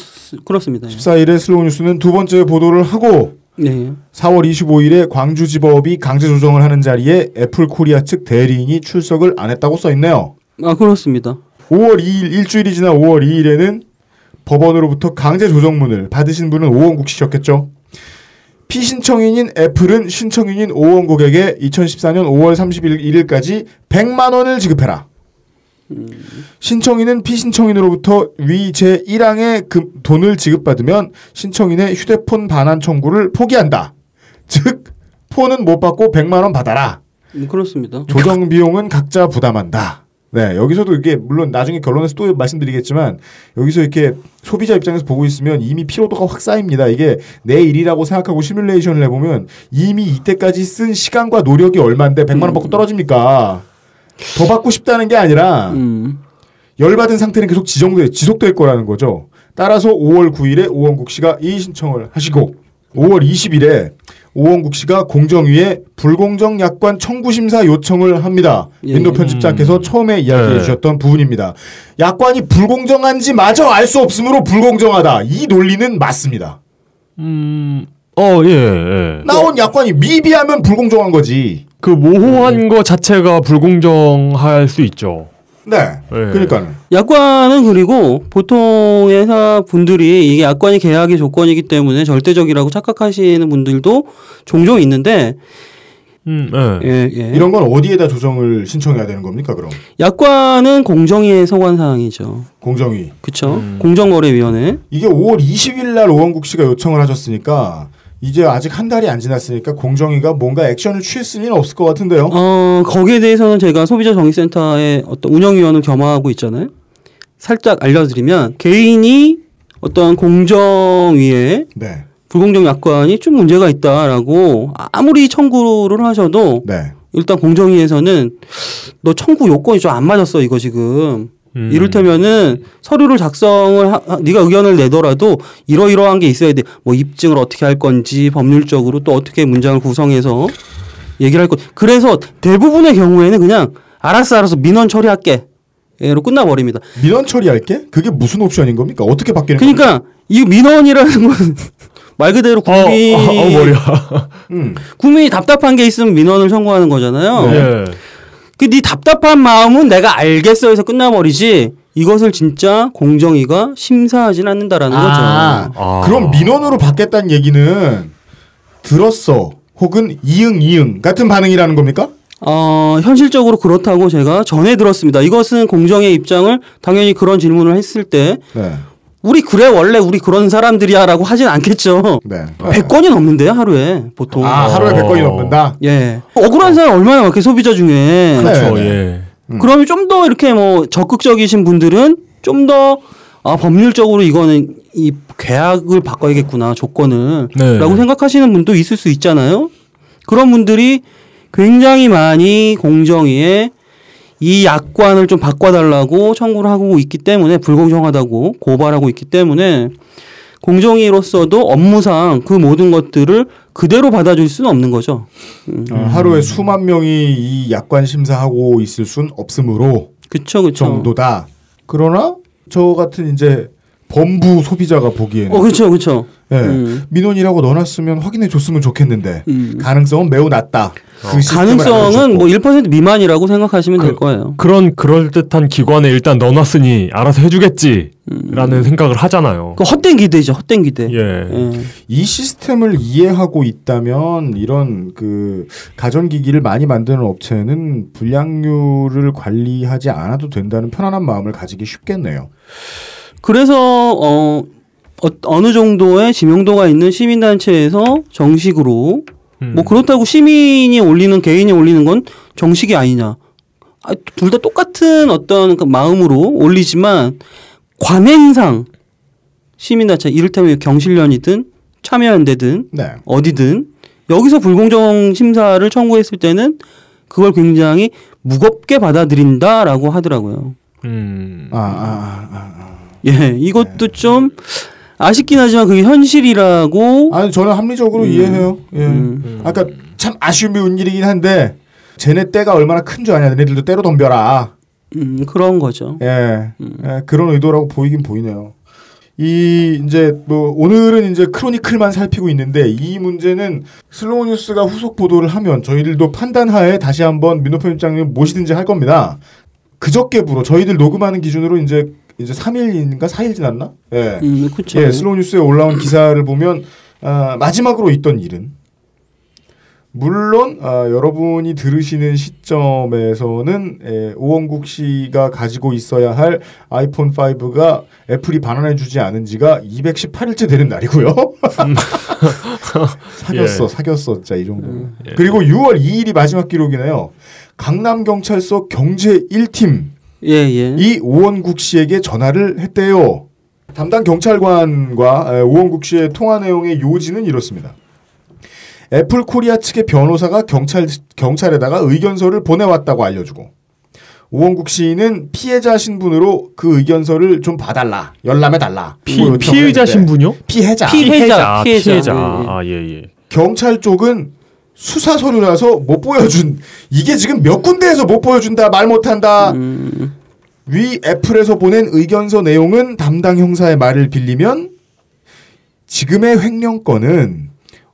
Speaker 7: 그렇습니다. 예.
Speaker 3: 14일에 슬로우 뉴스는 두 번째 보도를 하고
Speaker 7: 네.
Speaker 3: 4월 25일에 광주지법이 강제 조정을 하는 자리에 애플 코리아 측 대리인이 출석을 안 했다고 써 있네요.
Speaker 7: 아 그렇습니다.
Speaker 3: 5월 2일 일주일이 지난 5월 2일에는 법원으로부터 강제 조정문을 받으신 분은 오원국 씨셨겠죠. 피신청인인 애플은 신청인인 오원국에게 2014년 5월 31일까지 100만 원을 지급해라. 신청인은 피신청인으로부터 위 제1항의 금, 돈을 지급받으면 신청인의 휴대폰 반환 청구를 포기한다. 즉 폰은 못 받고 100만 원 받아라.
Speaker 7: 음, 그렇습니다.
Speaker 3: 조정 비용은 각자 부담한다. 네, 여기서도 이게 물론 나중에 결론에서 또 말씀드리겠지만 여기서 이렇게 소비자 입장에서 보고 있으면 이미 피로도가 확 쌓입니다. 이게 내 일이라고 생각하고 시뮬레이션을 해보면 이미 이때까지 쓴 시간과 노력이 얼마인데 100만 원 받고 떨어집니까? 더 받고 싶다는 게 아니라
Speaker 7: 음.
Speaker 3: 열받은 상태는 계속 지정돼 지속될 거라는 거죠. 따라서 5월 9일에 오원국 씨가 이의 신청을 하시고 5월 20일에 오원국 씨가 공정위에 불공정 약관 청구 심사 요청을 합니다.
Speaker 7: 예.
Speaker 3: 민도 편집장께서 처음에 이야기해
Speaker 2: 네.
Speaker 3: 주셨던 부분입니다. 약관이 불공정한지 마저 알 수 없으므로 불공정하다. 이 논리는 맞습니다.
Speaker 2: 음, 어, 예, 예.
Speaker 3: 나온 약관이 미비하면 불공정한 거지.
Speaker 2: 그 모호한 거 자체가 불공정할 수 있죠.
Speaker 3: 네.
Speaker 2: 네.
Speaker 3: 그러니까는
Speaker 7: 약관은 그리고 보통 회사 분들이 이게 약관이 계약의 조건이기 때문에 절대적이라고 착각하시는 분들도 종종 있는데
Speaker 2: 음, 예.
Speaker 7: 예, 예.
Speaker 3: 이런 건 어디에다 조정을 신청해야 되는 겁니까? 그럼
Speaker 7: 약관은 공정위의 소관 사항이죠.
Speaker 3: 공정위.
Speaker 7: 그렇죠.
Speaker 2: 음.
Speaker 7: 공정거래위원회.
Speaker 3: 이게 5월 20일 날 오원국 씨가 요청을 하셨으니까 이제 아직 한 달이 안 지났으니까 공정위가 뭔가 액션을 취했을 리는 없을 것 같은데요.
Speaker 7: 어, 거기에 대해서는 제가 소비자 정의센터의 어떤 운영위원을 겸하고 있잖아요. 살짝 알려드리면 개인이 어떤 공정위에
Speaker 3: 네.
Speaker 7: 불공정 약관이 좀 문제가 있다라고 아무리 청구를 하셔도
Speaker 3: 네.
Speaker 7: 일단 공정위에서는 너 청구 요건이 좀 안 맞았어 이거 지금
Speaker 2: 음.
Speaker 7: 이를테면은 서류를 작성을 하, 하- 네가 의견을 내더라도 이러이러한 게 있어야 돼. 뭐 입증을 어떻게 할 건지 법률적으로 또 어떻게 문장을 구성해서 얘기를 할 것. 그래서 대부분의 경우에는 그냥 알았어 알았어 민원 처리할게. 로 끝나버립니다.
Speaker 3: 민원 처리할게? 그게 무슨 옵션인 겁니까? 어떻게 바뀌는 겁니까?
Speaker 7: 그러니까 이 민원이라는 건 <laughs> 말 그대로
Speaker 2: 어,
Speaker 7: 국민
Speaker 2: 어, 어, 머리야. <laughs>
Speaker 3: 음.
Speaker 7: 국민이 답답한 게 있으면 민원을 청구하는 거잖아요.
Speaker 2: 예.
Speaker 7: 그 네 답답한 마음은 내가 알겠어 해서 끝나버리지 이것을 진짜 공정위가 심사하진 않는다라는
Speaker 3: 아,
Speaker 7: 거죠.
Speaker 2: 아.
Speaker 3: 그럼 민원으로 받겠다는 얘기는 들었어 혹은 이응 이응 같은 반응이라는 겁니까?
Speaker 7: 어, 현실적으로 그렇다고 제가 전해 들었습니다. 이것은 공정의 입장을 당연히 그런 질문을 했을 때
Speaker 3: 네.
Speaker 7: 우리 그래 원래 우리 그런 사람들이야라고 하진 않겠죠.
Speaker 3: 네.
Speaker 7: 100건이 넘는데요 하루에 보통.
Speaker 3: 아 하루에
Speaker 2: 어.
Speaker 3: 100건이 넘는다.
Speaker 7: 예. 억울한 사람 얼마나 많게 소비자 중에.
Speaker 2: 그렇죠.
Speaker 3: 네, 네.
Speaker 2: 예.
Speaker 3: 음.
Speaker 7: 그러면 좀 더 이렇게 뭐 적극적이신 분들은 좀더 아, 법률적으로 이거는 이 계약을 바꿔야겠구나 조건을
Speaker 2: 네.
Speaker 7: 라고 생각하시는 분도 있을 수 있잖아요. 그런 분들이 굉장히 많이 공정위에 이 약관을 좀 바꿔달라고 청구를 하고 있기 때문에 불공정하다고 고발하고 있기 때문에 공정위로서도 업무상 그 모든 것들을 그대로 받아줄 수는 없는 거죠.
Speaker 3: 어, 하루에 수만 명이 이 약관 심사하고 있을 순 없으므로
Speaker 7: 그쵸, 그쵸.
Speaker 3: 정도다. 그러나 저 같은 이제 범부 소비자가 보기에는
Speaker 7: 어, 그쵸, 그쵸.
Speaker 3: 예,
Speaker 7: 음.
Speaker 3: 민원이라고 넣어놨으면 확인해 줬으면 좋겠는데
Speaker 7: 음.
Speaker 3: 가능성은 매우 낮다. 그 시스템을
Speaker 7: 가능성은. 뭐 1% 미만이라고 생각하시면 될 거예요.
Speaker 2: 그런 그럴 듯한 기관에 일단 넣어놨으니 알아서 해주겠지라는
Speaker 7: 음.
Speaker 2: 생각을 하잖아요.
Speaker 7: 그 헛된 기대죠, 헛된 기대.
Speaker 2: 예.
Speaker 7: 예.
Speaker 3: 이 시스템을 이해하고 있다면 이런 그 가전기기를 많이 만드는 업체는 불량률을 관리하지 않아도 된다는 편안한 마음을 가지기 쉽겠네요.
Speaker 7: 그래서 어, 어, 느 정도의 지명도가 있는 시민단체에서 정식으로
Speaker 2: 음.
Speaker 7: 뭐 그렇다고 시민이 올리는 개인이 올리는 건 정식이 아니냐. 아, 둘 다 똑같은 어떤 그 마음으로 올리지만 관행상 시민단체 이를테면 경실련이든 참여연대든
Speaker 3: 네.
Speaker 7: 어디든 여기서 불공정 심사를 청구했을 때는 그걸 굉장히 무겁게 받아들인다라고 하더라고요.
Speaker 2: 음.
Speaker 3: 아, 아, 아, 아.
Speaker 7: 예, 이것도 좀 아쉽긴 하지만 그게 현실이라고.
Speaker 3: 아니 저는 합리적으로
Speaker 7: 음.
Speaker 3: 이해해요. 예.
Speaker 7: 음.
Speaker 3: 아까 참 아쉬운 일이긴 한데 쟤네 떼가 얼마나 큰 줄 아냐. 너네들도 떼로 덤벼라.
Speaker 7: 음, 그런 거죠.
Speaker 3: 예.
Speaker 7: 음.
Speaker 3: 예, 그런 의도라고 보이긴 보이네요. 이 이제 뭐 오늘은 이제 chronicle만 살피고 있는데 이 문제는 슬로우 뉴스가 후속 보도를 하면 저희들도 판단하에 다시 한번 민노 편집장님 모시든지 할 겁니다. 그저께부로 저희들 녹음하는 기준으로 이제 이제 3일인가 4일 지났나? 예.
Speaker 7: 음, 그렇죠.
Speaker 3: 예, 슬로우 뉴스에 올라온 기사를 보면 아, 마지막으로 있던 일은 물론 아, 여러분이 들으시는 시점에서는 예, 오원국 씨가 가지고 있어야 할 아이폰 5가 애플이 반환해주지 않은 지가 218일째 되는 날이고요. <laughs> 사겼어,
Speaker 2: 예.
Speaker 3: 사겼어, 진짜 이 정도.
Speaker 7: 음.
Speaker 3: 는 그리고 6월 2일이 마지막 기록이네요. 강남 경찰서 경제 1팀
Speaker 7: 예, 예.
Speaker 3: 이 오원국 씨에게 전화를 했대요. 담당 경찰관과 에, 오원국 씨의 통화 내용의 요지는 이렇습니다. 애플 코리아 측의 변호사가 경찰 경찰에다가 의견서를 보내왔다고 알려주고 오원국 씨는 피해자 신분으로 그 의견서를 좀 봐달라 열람해 달라
Speaker 2: 피, 피의자 신분요?
Speaker 3: 피해자
Speaker 7: 피해자, 피해자.
Speaker 2: 피해자.
Speaker 7: 예, 예.
Speaker 2: 아, 예, 예.
Speaker 3: 경찰 쪽은 수사 서류라서 못 보여준 이게 지금 몇 군데에서 못 보여준다 말 못한다
Speaker 7: 음,
Speaker 3: 위 애플에서 보낸 의견서 내용은 담당 형사의 말을 빌리면 지금의 횡령건은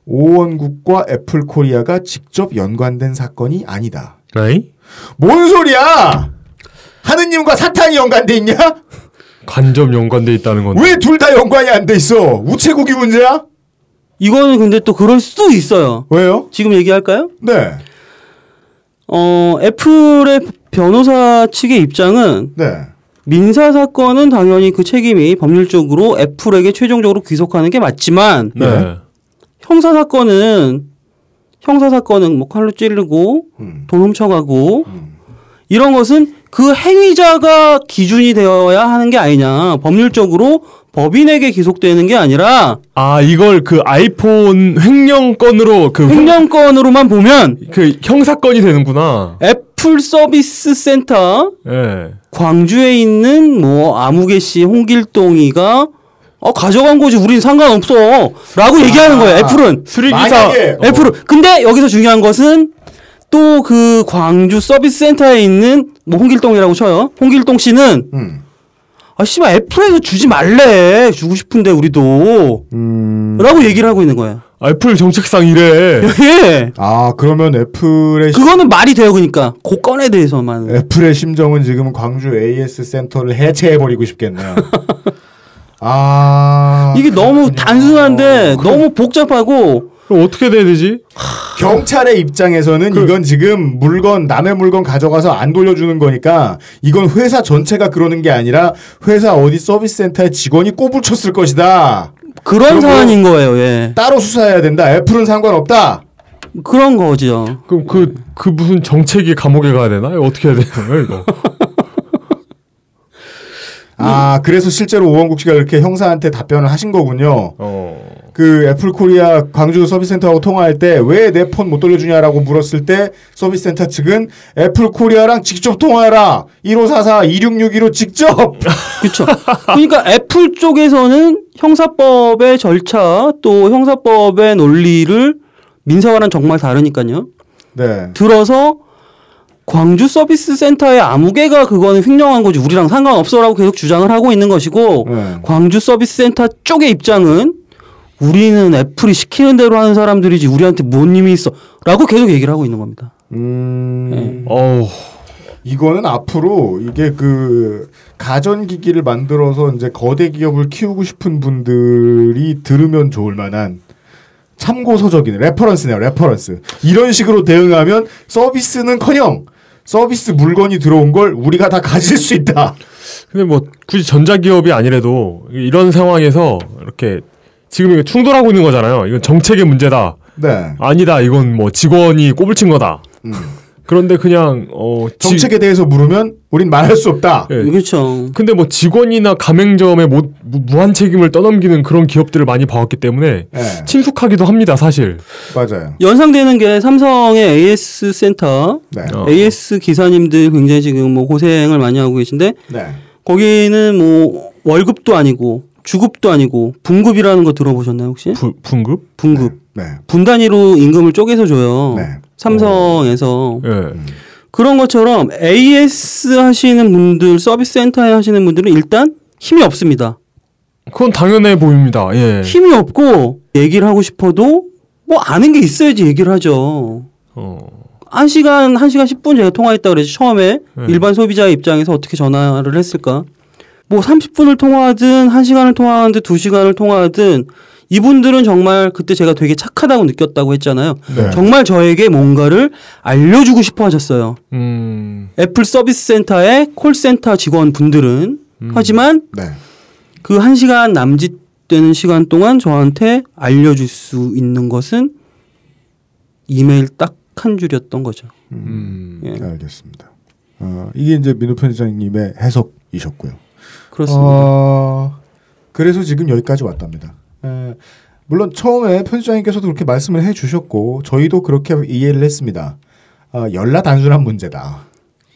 Speaker 3: 오원국과 애플 코리아가 직접 연관된 사건이 아니다.
Speaker 2: 라이?
Speaker 3: 뭔 소리야? 하느님과 사탄이 연관돼 있냐?
Speaker 2: 간접 연관돼 있다는 건데.
Speaker 3: 왜 둘 다 연관이 안 돼 있어? 우체국이 문제야?
Speaker 7: 이거는 근데 또 그럴 수도 있어요.
Speaker 3: 왜요?
Speaker 7: 지금 얘기할까요?
Speaker 3: 네,
Speaker 7: 어, 애플의 변호사 측의 입장은
Speaker 3: 네,
Speaker 7: 민사 사건은 당연히 그 책임이 법률적으로 애플에게 최종적으로 귀속하는 게 맞지만
Speaker 2: 네.
Speaker 7: 형사 사건은 형사 사건은 뭐 칼로 찌르고
Speaker 3: 음,
Speaker 7: 돈 훔쳐가고
Speaker 3: 음.
Speaker 7: 이런 것은 그 행위자가 기준이 되어야 하는 게 아니냐. 법률적으로 법인에게 기속되는 게 아니라
Speaker 2: 아, 이걸 그 아이폰 횡령건으로 그, 횡-
Speaker 7: 횡령건으로만 보면
Speaker 2: 그 형사건이 되는구나.
Speaker 7: 애플 서비스 센터
Speaker 2: 예.
Speaker 7: 광주에 있는 뭐 아무개 씨 홍길동이가 어 가져간 거지. 우린 상관없어. 라고 얘기하는 거예요 애플은.
Speaker 2: 수리기사.
Speaker 3: 만약에 어,
Speaker 7: 애플은 근데 여기서 중요한 것은 또 그 광주 서비스 센터에 있는 뭐 홍길동이라고 쳐요. 홍길동 씨는
Speaker 3: 음,
Speaker 7: 아 씨발 애플에서 주지 말래 주고 싶은데 우리도
Speaker 3: 음,
Speaker 7: 라고 얘기를 하고 있는 거예요
Speaker 2: 애플 정책상 이래. <laughs>
Speaker 7: 예.
Speaker 3: 아 그러면 애플의 시-
Speaker 7: 그거는 말이 돼요, 그러니까. 그 건에 대해서만.
Speaker 3: 애플의 심정은 지금 광주 AS 센터를 해체해 버리고 싶겠네요. <laughs> 아
Speaker 7: 이게 너무
Speaker 3: 그렇군요.
Speaker 7: 단순한데
Speaker 3: 그-
Speaker 7: 너무 복잡하고
Speaker 2: 그럼 어떻게 돼야 되지?
Speaker 3: 경찰의 입장에서는 이건 지금 물건 남의 물건 가져가서 안 돌려주는 거니까 이건 회사 전체가 그러는 게 아니라 회사 어디 서비스 센터에 직원이 꼬불쳤을 것이다.
Speaker 7: 그런 사안인 거예요. 예.
Speaker 3: 따로 수사해야 된다. 애플은 상관없다.
Speaker 7: 그런 거죠.
Speaker 2: 그럼 그, 그 무슨 정책이 감옥에 가야 되나? 어떻게 해야 되나요, 이거?
Speaker 3: 아 그래서 실제로 오원국 씨가 이렇게 형사한테 답변을 하신 거군요.
Speaker 2: 어.
Speaker 3: 그 애플 코리아 광주 서비스 센터하고 통화할 때 왜 내 폰 못 돌려주냐라고 물었을 때 서비스 센터 측은 애플 코리아랑 직접 통화해라 1544 2662로 직접 <laughs>
Speaker 7: 그렇죠. 그러니까 애플 쪽에서는 형사법의 절차 또 형사법의 논리를 민사와는 정말 다르니까요.
Speaker 3: 네
Speaker 7: 들어서 광주 서비스 센터의 아무개가 그거는 횡령한 거지 우리랑 상관없어라고 계속 주장을 하고 있는 것이고
Speaker 3: 네.
Speaker 7: 광주 서비스 센터 쪽의 입장은 우리는 애플이 시키는 대로 하는 사람들이지 우리한테 뭔 힘이 있어라고 계속 얘기를 하고 있는 겁니다.
Speaker 3: 음,
Speaker 2: 어우.
Speaker 3: 이거는 앞으로 이게 그 가전 기기를 만들어서 이제 거대 기업을 키우고 싶은 분들이 들으면 좋을 만한 참고 서적인 reference네요, reference. 이런 식으로 대응하면 서비스는커녕 서비스 물건이 들어온 걸 우리가 다 가질 수 있다.
Speaker 2: 근데 뭐 굳이 전자기업이 아니래도 이런 상황에서 이렇게 지금 이게 충돌하고 있는 거잖아요. 이건 정책의 문제다.
Speaker 3: 네.
Speaker 2: 아니다. 이건 뭐 직원이 꼬불친 거다.
Speaker 3: 음.
Speaker 2: 그런데 그냥 어 지-
Speaker 3: 정책에 대해서 물으면 우린 말할 수 없다.
Speaker 2: 예.
Speaker 7: 그렇죠.
Speaker 2: 근데 뭐 직원이나 가맹점에 뭐, 무, 무한 책임을 떠넘기는 그런 기업들을 많이 봐왔기 때문에
Speaker 3: 네,
Speaker 2: 친숙하기도 합니다, 사실.
Speaker 3: 맞아요.
Speaker 7: 연상되는 게 삼성의 AS 센터
Speaker 3: 네.
Speaker 2: 어.
Speaker 7: AS 기사님들 굉장히 지금 뭐 고생을 많이 하고 계신데
Speaker 3: 네.
Speaker 7: 거기는 뭐 월급도 아니고 주급도 아니고 분급이라는 거 들어보셨나요 혹시?
Speaker 2: 부, 분급?
Speaker 7: 분급
Speaker 3: 네.
Speaker 7: 분 단위로 임금을 쪼개서 줘요.
Speaker 3: 네.
Speaker 7: 삼성에서
Speaker 2: 예.
Speaker 7: 그런 것처럼 AS 하시는 분들 서비스 센터에 하시는 분들은 일단 힘이 없습니다.
Speaker 2: 그건 당연해 보입니다. 예.
Speaker 7: 힘이 없고 얘기를 하고 싶어도 뭐 아는 게 있어야지 얘기를 하죠.
Speaker 2: 어.
Speaker 7: 한 시간 한 시간 10분 제가 통화했다 그래서 처음에
Speaker 2: 네.
Speaker 7: 일반 소비자의 입장에서 어떻게 전화를 했을까? 뭐 30분을 통화하든 1시간을 통화하든 2시간을 통화하든 이분들은 정말 그때 제가 되게 착하다고 느꼈다고 했잖아요.
Speaker 3: 네.
Speaker 7: 정말 저에게 뭔가를 알려주고 싶어 하셨어요.
Speaker 2: 음.
Speaker 7: 애플 서비스 센터의 콜센터 직원분들은 하지만
Speaker 3: 네.
Speaker 7: 그한 시간 남짓 되는 시간 동안 저한테 알려줄 수 있는 것은 이메일 딱 한 줄이었던 거죠.
Speaker 2: 음.
Speaker 7: 예.
Speaker 3: 알겠습니다. 어, 이게 이제 민우 편집장님의 해석이셨고요.
Speaker 7: 그렇습니다.
Speaker 3: 어, 그래서 지금 여기까지 왔답니다. 에, 물론 처음에 편집장님께서도 그렇게 말씀을 해주셨고 저희도 그렇게 이해를 했습니다. 어, 열나 단순한 문제다.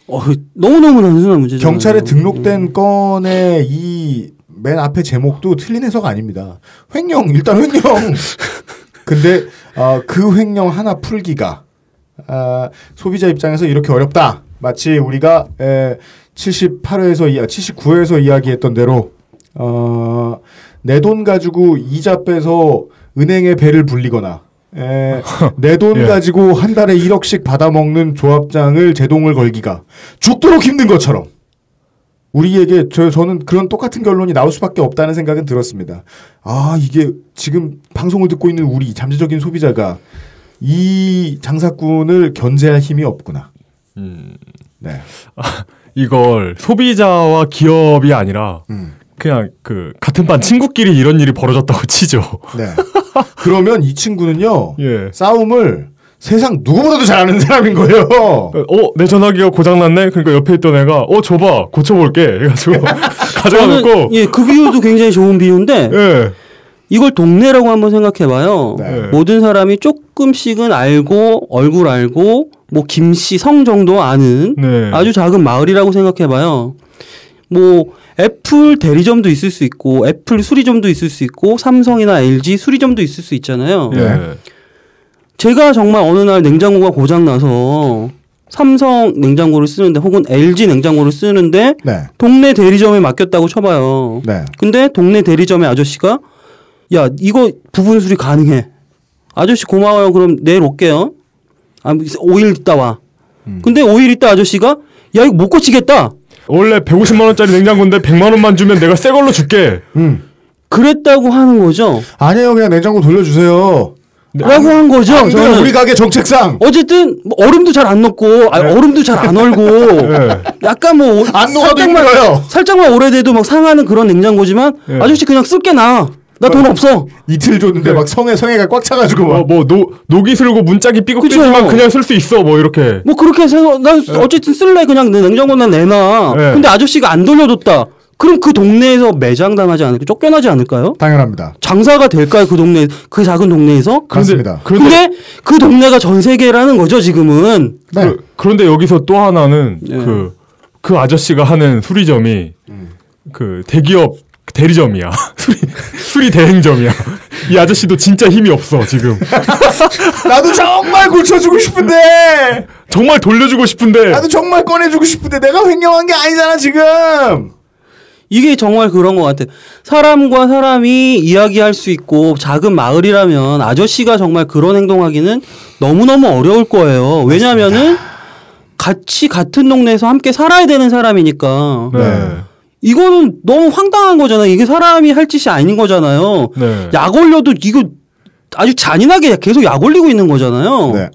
Speaker 7: 어, 너무너무 단순한 문제죠.
Speaker 3: 경찰에 등록된 건의 이 맨 앞에 제목도 틀린 해석 아닙니다. 횡령 일단 횡령. <laughs> 근데 어, 그 횡령 하나 풀기가 아, 소비자 입장에서 이렇게 어렵다. 마치 우리가 78회에서 79회에서 이야기했던 대로 어, 내 돈 가지고 이자 빼서 은행에 배를 불리거나 <laughs> 내돈
Speaker 2: 예.
Speaker 3: 가지고 한 달에 1억씩 받아먹는 조합장을 제동을 걸기가 죽도록 힘든 것처럼 우리에게 저, 저는 그런 똑같은 결론이 나올 수밖에 없다는 생각은 들었습니다. 아 이게 지금 방송을 듣고 있는 우리 잠재적인 소비자가 이 장사꾼을 견제할 힘이 없구나.
Speaker 2: 음.
Speaker 3: 네. <laughs>
Speaker 2: 이걸 소비자와 기업이 아니라
Speaker 3: 음.
Speaker 2: 그냥 그 같은 반 친구끼리 이런 일이 벌어졌다고 치죠.
Speaker 3: 네. 그러면 이 친구는요 <laughs>
Speaker 2: 예.
Speaker 3: 싸움을 세상 누구보다도 잘하는 사람인 거예요.
Speaker 2: 어, 내 전화기가 고장났네? 그러니까 옆에 있던 애가, 어, 줘봐, 고쳐볼게. 해가지고, <laughs> 가져가 놓고,
Speaker 7: 예, 그 비유도 굉장히 좋은 비유인데
Speaker 2: 예.
Speaker 7: 이걸 동네라고 한번 생각해봐요.
Speaker 3: 네.
Speaker 7: 모든 사람이 조금씩은 알고 얼굴 알고 뭐 김씨 성 정도 아는
Speaker 2: 네.
Speaker 7: 아주 작은 마을이라고 생각해봐요. 뭐 애플 대리점도 있을 수 있고 애플 수리점도 있을 수 있고 삼성이나 LG 수리점도 있을 수 있잖아요.
Speaker 2: 예.
Speaker 7: 제가 정말 어느 날 냉장고가 고장 나서 삼성 냉장고를 쓰는데 혹은 LG 냉장고를 쓰는데
Speaker 3: 네.
Speaker 7: 동네 대리점에 맡겼다고 쳐봐요.
Speaker 3: 네.
Speaker 7: 근데 동네 대리점의 아저씨가 야 이거 부분 수리 가능해. 아저씨 고마워요. 그럼 내일 올게요. 아, 5일 있다 와. 근데 5일 있다 아저씨가 야 이거 못 고치겠다.
Speaker 2: 원래 150만 원짜리 냉장고인데 100만 원만 주면 내가 새 걸로 줄게.
Speaker 3: 음.
Speaker 7: 그랬다고 하는 거죠.
Speaker 3: 아니에요, 그냥 냉장고 돌려주세요.
Speaker 7: 라고 한 거죠.
Speaker 3: 안 돼요,
Speaker 7: 저는
Speaker 3: 우리 가게 정책상.
Speaker 7: 어쨌든 뭐 얼음도 잘 안 녹고 아, 얼음도 잘 안 얼고 <laughs>
Speaker 2: 네.
Speaker 7: 약간 뭐
Speaker 3: 안 녹아도
Speaker 7: 살짝만
Speaker 3: 힘들어요.
Speaker 7: 살짝만 오래돼도 막 상하는 그런 냉장고지만
Speaker 2: 네.
Speaker 7: 아저씨 그냥 쓸게 나. 나 돈 없어.
Speaker 3: 이틀 줬는데 막 성에 성에가 꽉 차가지고 막.
Speaker 2: 어, 뭐 노, 녹이 슬고 문짝이 삐걱삐지만. 그냥 쓸 수 있어. 뭐 이렇게.
Speaker 7: 뭐 그렇게 해서 나 어쨌든 쓸래 그냥 내 냉장고나 내놔.
Speaker 2: 네.
Speaker 7: 근데 아저씨가 안 돌려줬다. 그럼 그 동네에서 매장 당하지 않을까? 쫓겨나지 않을까요?
Speaker 3: 당연합니다.
Speaker 7: 장사가 될까요? 그 동네 그 작은 동네에서?
Speaker 3: 그렇습니다.
Speaker 2: 그런데
Speaker 7: 근데 그 동네가 전 세계라는 거죠 지금은.
Speaker 3: 네.
Speaker 2: 그, 그런데 여기서 또 하나는
Speaker 7: 네.
Speaker 2: 그, 그 아저씨가 하는 수리점이 그 대기업 대리점이야. <laughs> 수리, 수리 대행점이야. 이 아저씨도 진짜 힘이 없어, 지금. <laughs>
Speaker 3: 나도 정말 고쳐주고 싶은데.
Speaker 2: 정말 돌려주고 싶은데.
Speaker 3: 나도 정말 꺼내주고 싶은데 내가 횡령한 게 아니잖아 지금.
Speaker 7: 이게 정말 그런 것 같아. 사람과 사람이 이야기할 수 있고 작은 마을이라면 아저씨가 정말 그런 행동하기는 너무너무 어려울 거예요. 왜냐면은 같이 같은 동네에서 함께 살아야 되는 사람이니까.
Speaker 2: 네.
Speaker 7: 이거는 너무 황당한 거잖아요. 이게 사람이 할 짓이 아닌 거잖아요.
Speaker 2: 네.
Speaker 7: 약 올려도 이거 아주 잔인하게 계속 약 올리고 있는 거잖아요.
Speaker 3: 네.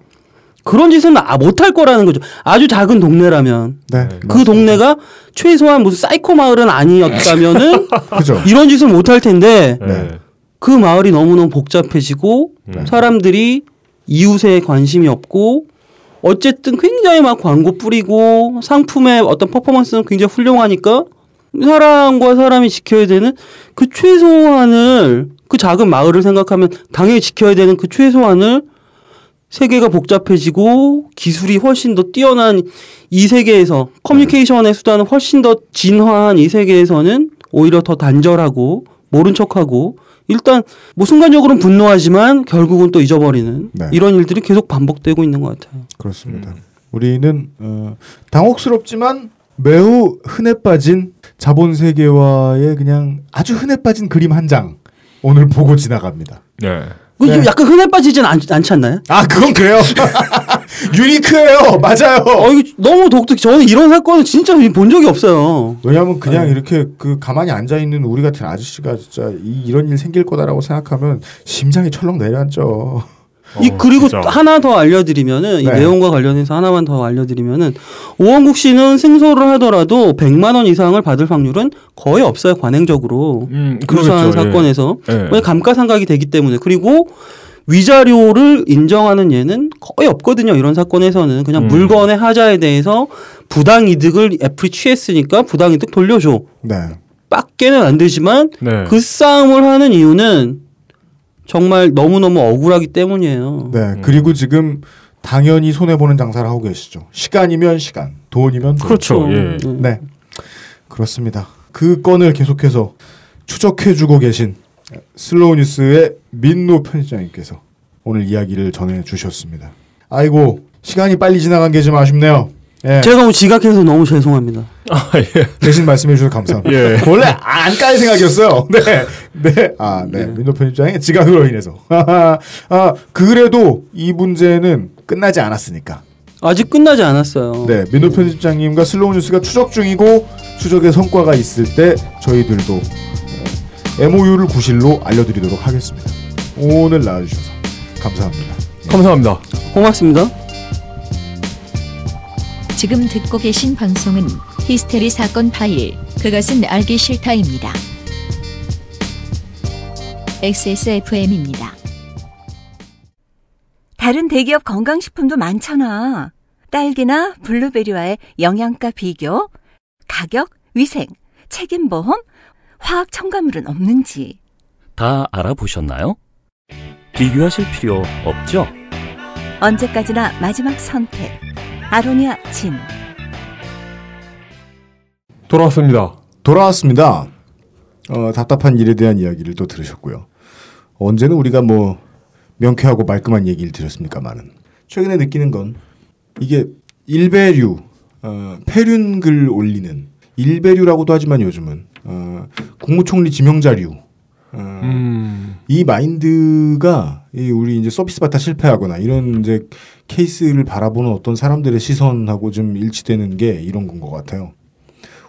Speaker 7: 그런 짓은 아, 못할 거라는 거죠. 아주 작은 동네라면.
Speaker 3: 네.
Speaker 7: 그 동네가 최소한 무슨 사이코 마을은 아니었다면은 <laughs>
Speaker 3: 그죠.
Speaker 7: 이런 짓을 못할 텐데
Speaker 2: 네.
Speaker 7: 그 마을이 너무너무 복잡해지고 사람들이 이웃에 관심이 없고 어쨌든 굉장히 막 광고 뿌리고 상품의 어떤 퍼포먼스는 굉장히 훌륭하니까 사람과 사람이 지켜야 되는 그 최소한을 그 작은 마을을 생각하면 당연히 지켜야 되는 그 최소한을 세계가 복잡해지고 기술이 훨씬 더 뛰어난 이 세계에서 커뮤니케이션의 수단은 훨씬 더 진화한 이 세계에서는 오히려 더 단절하고 모른 척하고 일단 뭐 순간적으로는 분노하지만 결국은 또 잊어버리는
Speaker 3: 네.
Speaker 7: 이런 일들이 계속 반복되고 있는 것 같아요.
Speaker 3: 그렇습니다. 우리는 어, 당혹스럽지만 매우 흔해 빠진 자본 세계와의 그냥 아주 흔해 빠진 그림 한 장 오늘 보고 지나갑니다.
Speaker 2: 네.
Speaker 7: 그
Speaker 3: 네.
Speaker 7: 약간 흔해 빠지진 않, 않지 않나요?
Speaker 3: 아 그건 그래요. <laughs> <laughs> 유니크해요. 맞아요.
Speaker 7: 어, 이거 너무 독특. 저는 이런 사건은 진짜 본 적이 없어요.
Speaker 3: 왜냐하면 그냥 이렇게 그 가만히 앉아 있는 우리 같은 아저씨가 진짜 이, 이런 일 생길 거다라고 생각하면 심장이 철렁 내려앉죠.
Speaker 7: 이
Speaker 2: 어,
Speaker 7: 그리고
Speaker 2: 진짜.
Speaker 7: 하나 더 알려드리면은 이
Speaker 3: 네.
Speaker 7: 내용과 관련해서 하나만 더 알려드리면은 오원국 씨는 승소를 하더라도 100만 원 이상을 받을 확률은 거의 없어요 관행적으로
Speaker 2: 음, 그러겠죠, 예.
Speaker 7: 사건에서
Speaker 2: 예.
Speaker 7: 왜 감가상각이 되기 때문에 그리고 위자료를 인정하는 예는 거의 없거든요 이런 사건에서는 그냥
Speaker 2: 음.
Speaker 7: 물건의 하자에 대해서 부당 이득을 애플이 취했으니까 부당 이득 돌려줘
Speaker 3: 네.
Speaker 7: 빡게는 안 되지만
Speaker 2: 네.
Speaker 7: 그 싸움을 하는 이유는 정말 너무너무 억울하기 때문이에요.
Speaker 3: 네. 그리고 지금 당연히 손해 보는 장사를 하고 계시죠. 시간이면 시간, 돈이면 돈.
Speaker 2: 그렇죠. 예.
Speaker 7: 음.
Speaker 3: 네. 그렇습니다. 그 건을 계속해서 추적해 주고 계신 슬로우 뉴스의 민노 편집장님께서 오늘 이야기를 전해 주셨습니다. 아이고, 시간이 빨리 지나간 게 좀 아쉽네요. 예.
Speaker 7: 제가 오늘 지각해서 너무 죄송합니다.
Speaker 2: 아, 예.
Speaker 3: 대신 말씀해 주셔서 감사합니다.
Speaker 2: 예. <laughs>
Speaker 3: 원래 안 깔 생각이었어요. 네. 네. 아, 네. 민노 편집장의 지각으로 인해서. <laughs> 아, 그래도 이 문제는 끝나지 않았으니까.
Speaker 7: 아직 끝나지 않았어요.
Speaker 3: 네, 민노 편집장님과 슬로우 뉴스가 추적 중이고 추적의 성과가 있을 때 저희들도 MOU를 구실로 알려드리도록 하겠습니다. 오늘 나와주셔서 감사합니다.
Speaker 2: 감사합니다.
Speaker 7: 고맙습니다.
Speaker 1: 지금 듣고 계신 방송은 히스테리 사건 파일, 그것은 알기 싫다입니다. XSFM입니다.
Speaker 8: 다른 대기업 건강식품도 많잖아. 딸기나 블루베리와의 영양가 비교, 가격, 위생, 책임보험, 화학 첨가물은 없는지.
Speaker 9: 다 알아보셨나요? 비교하실 필요 없죠?
Speaker 8: 언제까지나 마지막 선택. 아로니아 진.
Speaker 2: 돌아왔습니다.
Speaker 3: 돌아왔습니다. 어, 답답한 일에 대한 이야기를 또 들으셨고요. 언제는 우리가 뭐 명쾌하고 말끔한 얘기를 드렸습니까만은 최근에 느끼는 건 이게 일배류, 어, 폐륜글 올리는 일배류라고도 하지만 요즘은 어, 국무총리 지명자류 어,
Speaker 2: 음.
Speaker 3: 이 마인드가 이 우리 이제 서비스 받다 실패하거나 이런 이제 케이스를 바라보는 어떤 사람들의 시선하고 좀 일치되는 게 이런 건 것 같아요.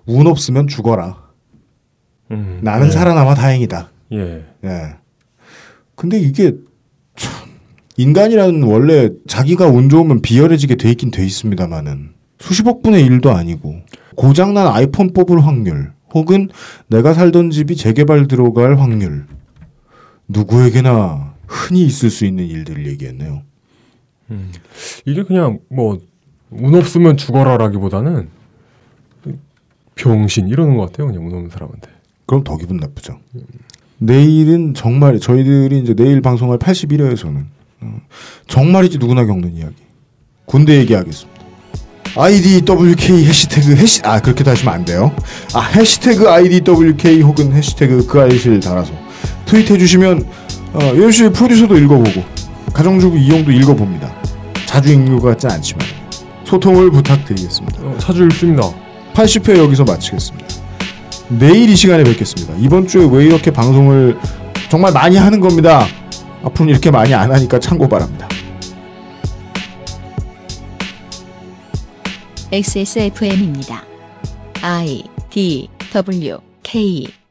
Speaker 3: 운 없으면 죽어라.
Speaker 2: 음,
Speaker 3: 나는
Speaker 2: 네.
Speaker 3: 살아남아 다행이다.
Speaker 2: 예.
Speaker 3: 예. 근데 이게 참 인간이라는 원래 자기가 운 좋으면 비열해지게 돼 있긴 돼 있습니다만은 수십억 분의 일도 아니고 고장난 아이폰 뽑을 확률 혹은 내가 살던 집이 재개발 들어갈 확률 누구에게나 흔히 있을 수 있는 일들을 얘기했네요.
Speaker 2: 이게 그냥 뭐 운 없으면 죽어라라기보다는 병신 이러는 것 같아요. 그냥 운 없는 사람한테.
Speaker 3: 그럼 더 기분 나쁘죠. 내일은 정말 저희들이 이제 내일 방송할 81회에서는 어, 정말이지 누구나 겪는 이야기 군대 얘기하겠습니다. IDWK 해시태그 해시 아 그렇게 다시면 안 돼요. 아 해시태그 IDWK 혹은 해시태그 그 알실 달아서 트윗해 주시면 어, 열심히 프로듀서도 읽어보고 가정주부 이용도 읽어봅니다. 자주 읽는 것 같진 않지만 소통을 부탁드리겠습니다.
Speaker 2: 어, 자주 읽습니다.
Speaker 3: 80회 여기서 마치겠습니다. 내일 이 시간에 뵙겠습니다. 이번 주에 왜 이렇게 방송을 정말 많이 하는 겁니다. 앞으로는 이렇게 많이 안 하니까 참고 바랍니다.
Speaker 1: XSFM입니다. I D W K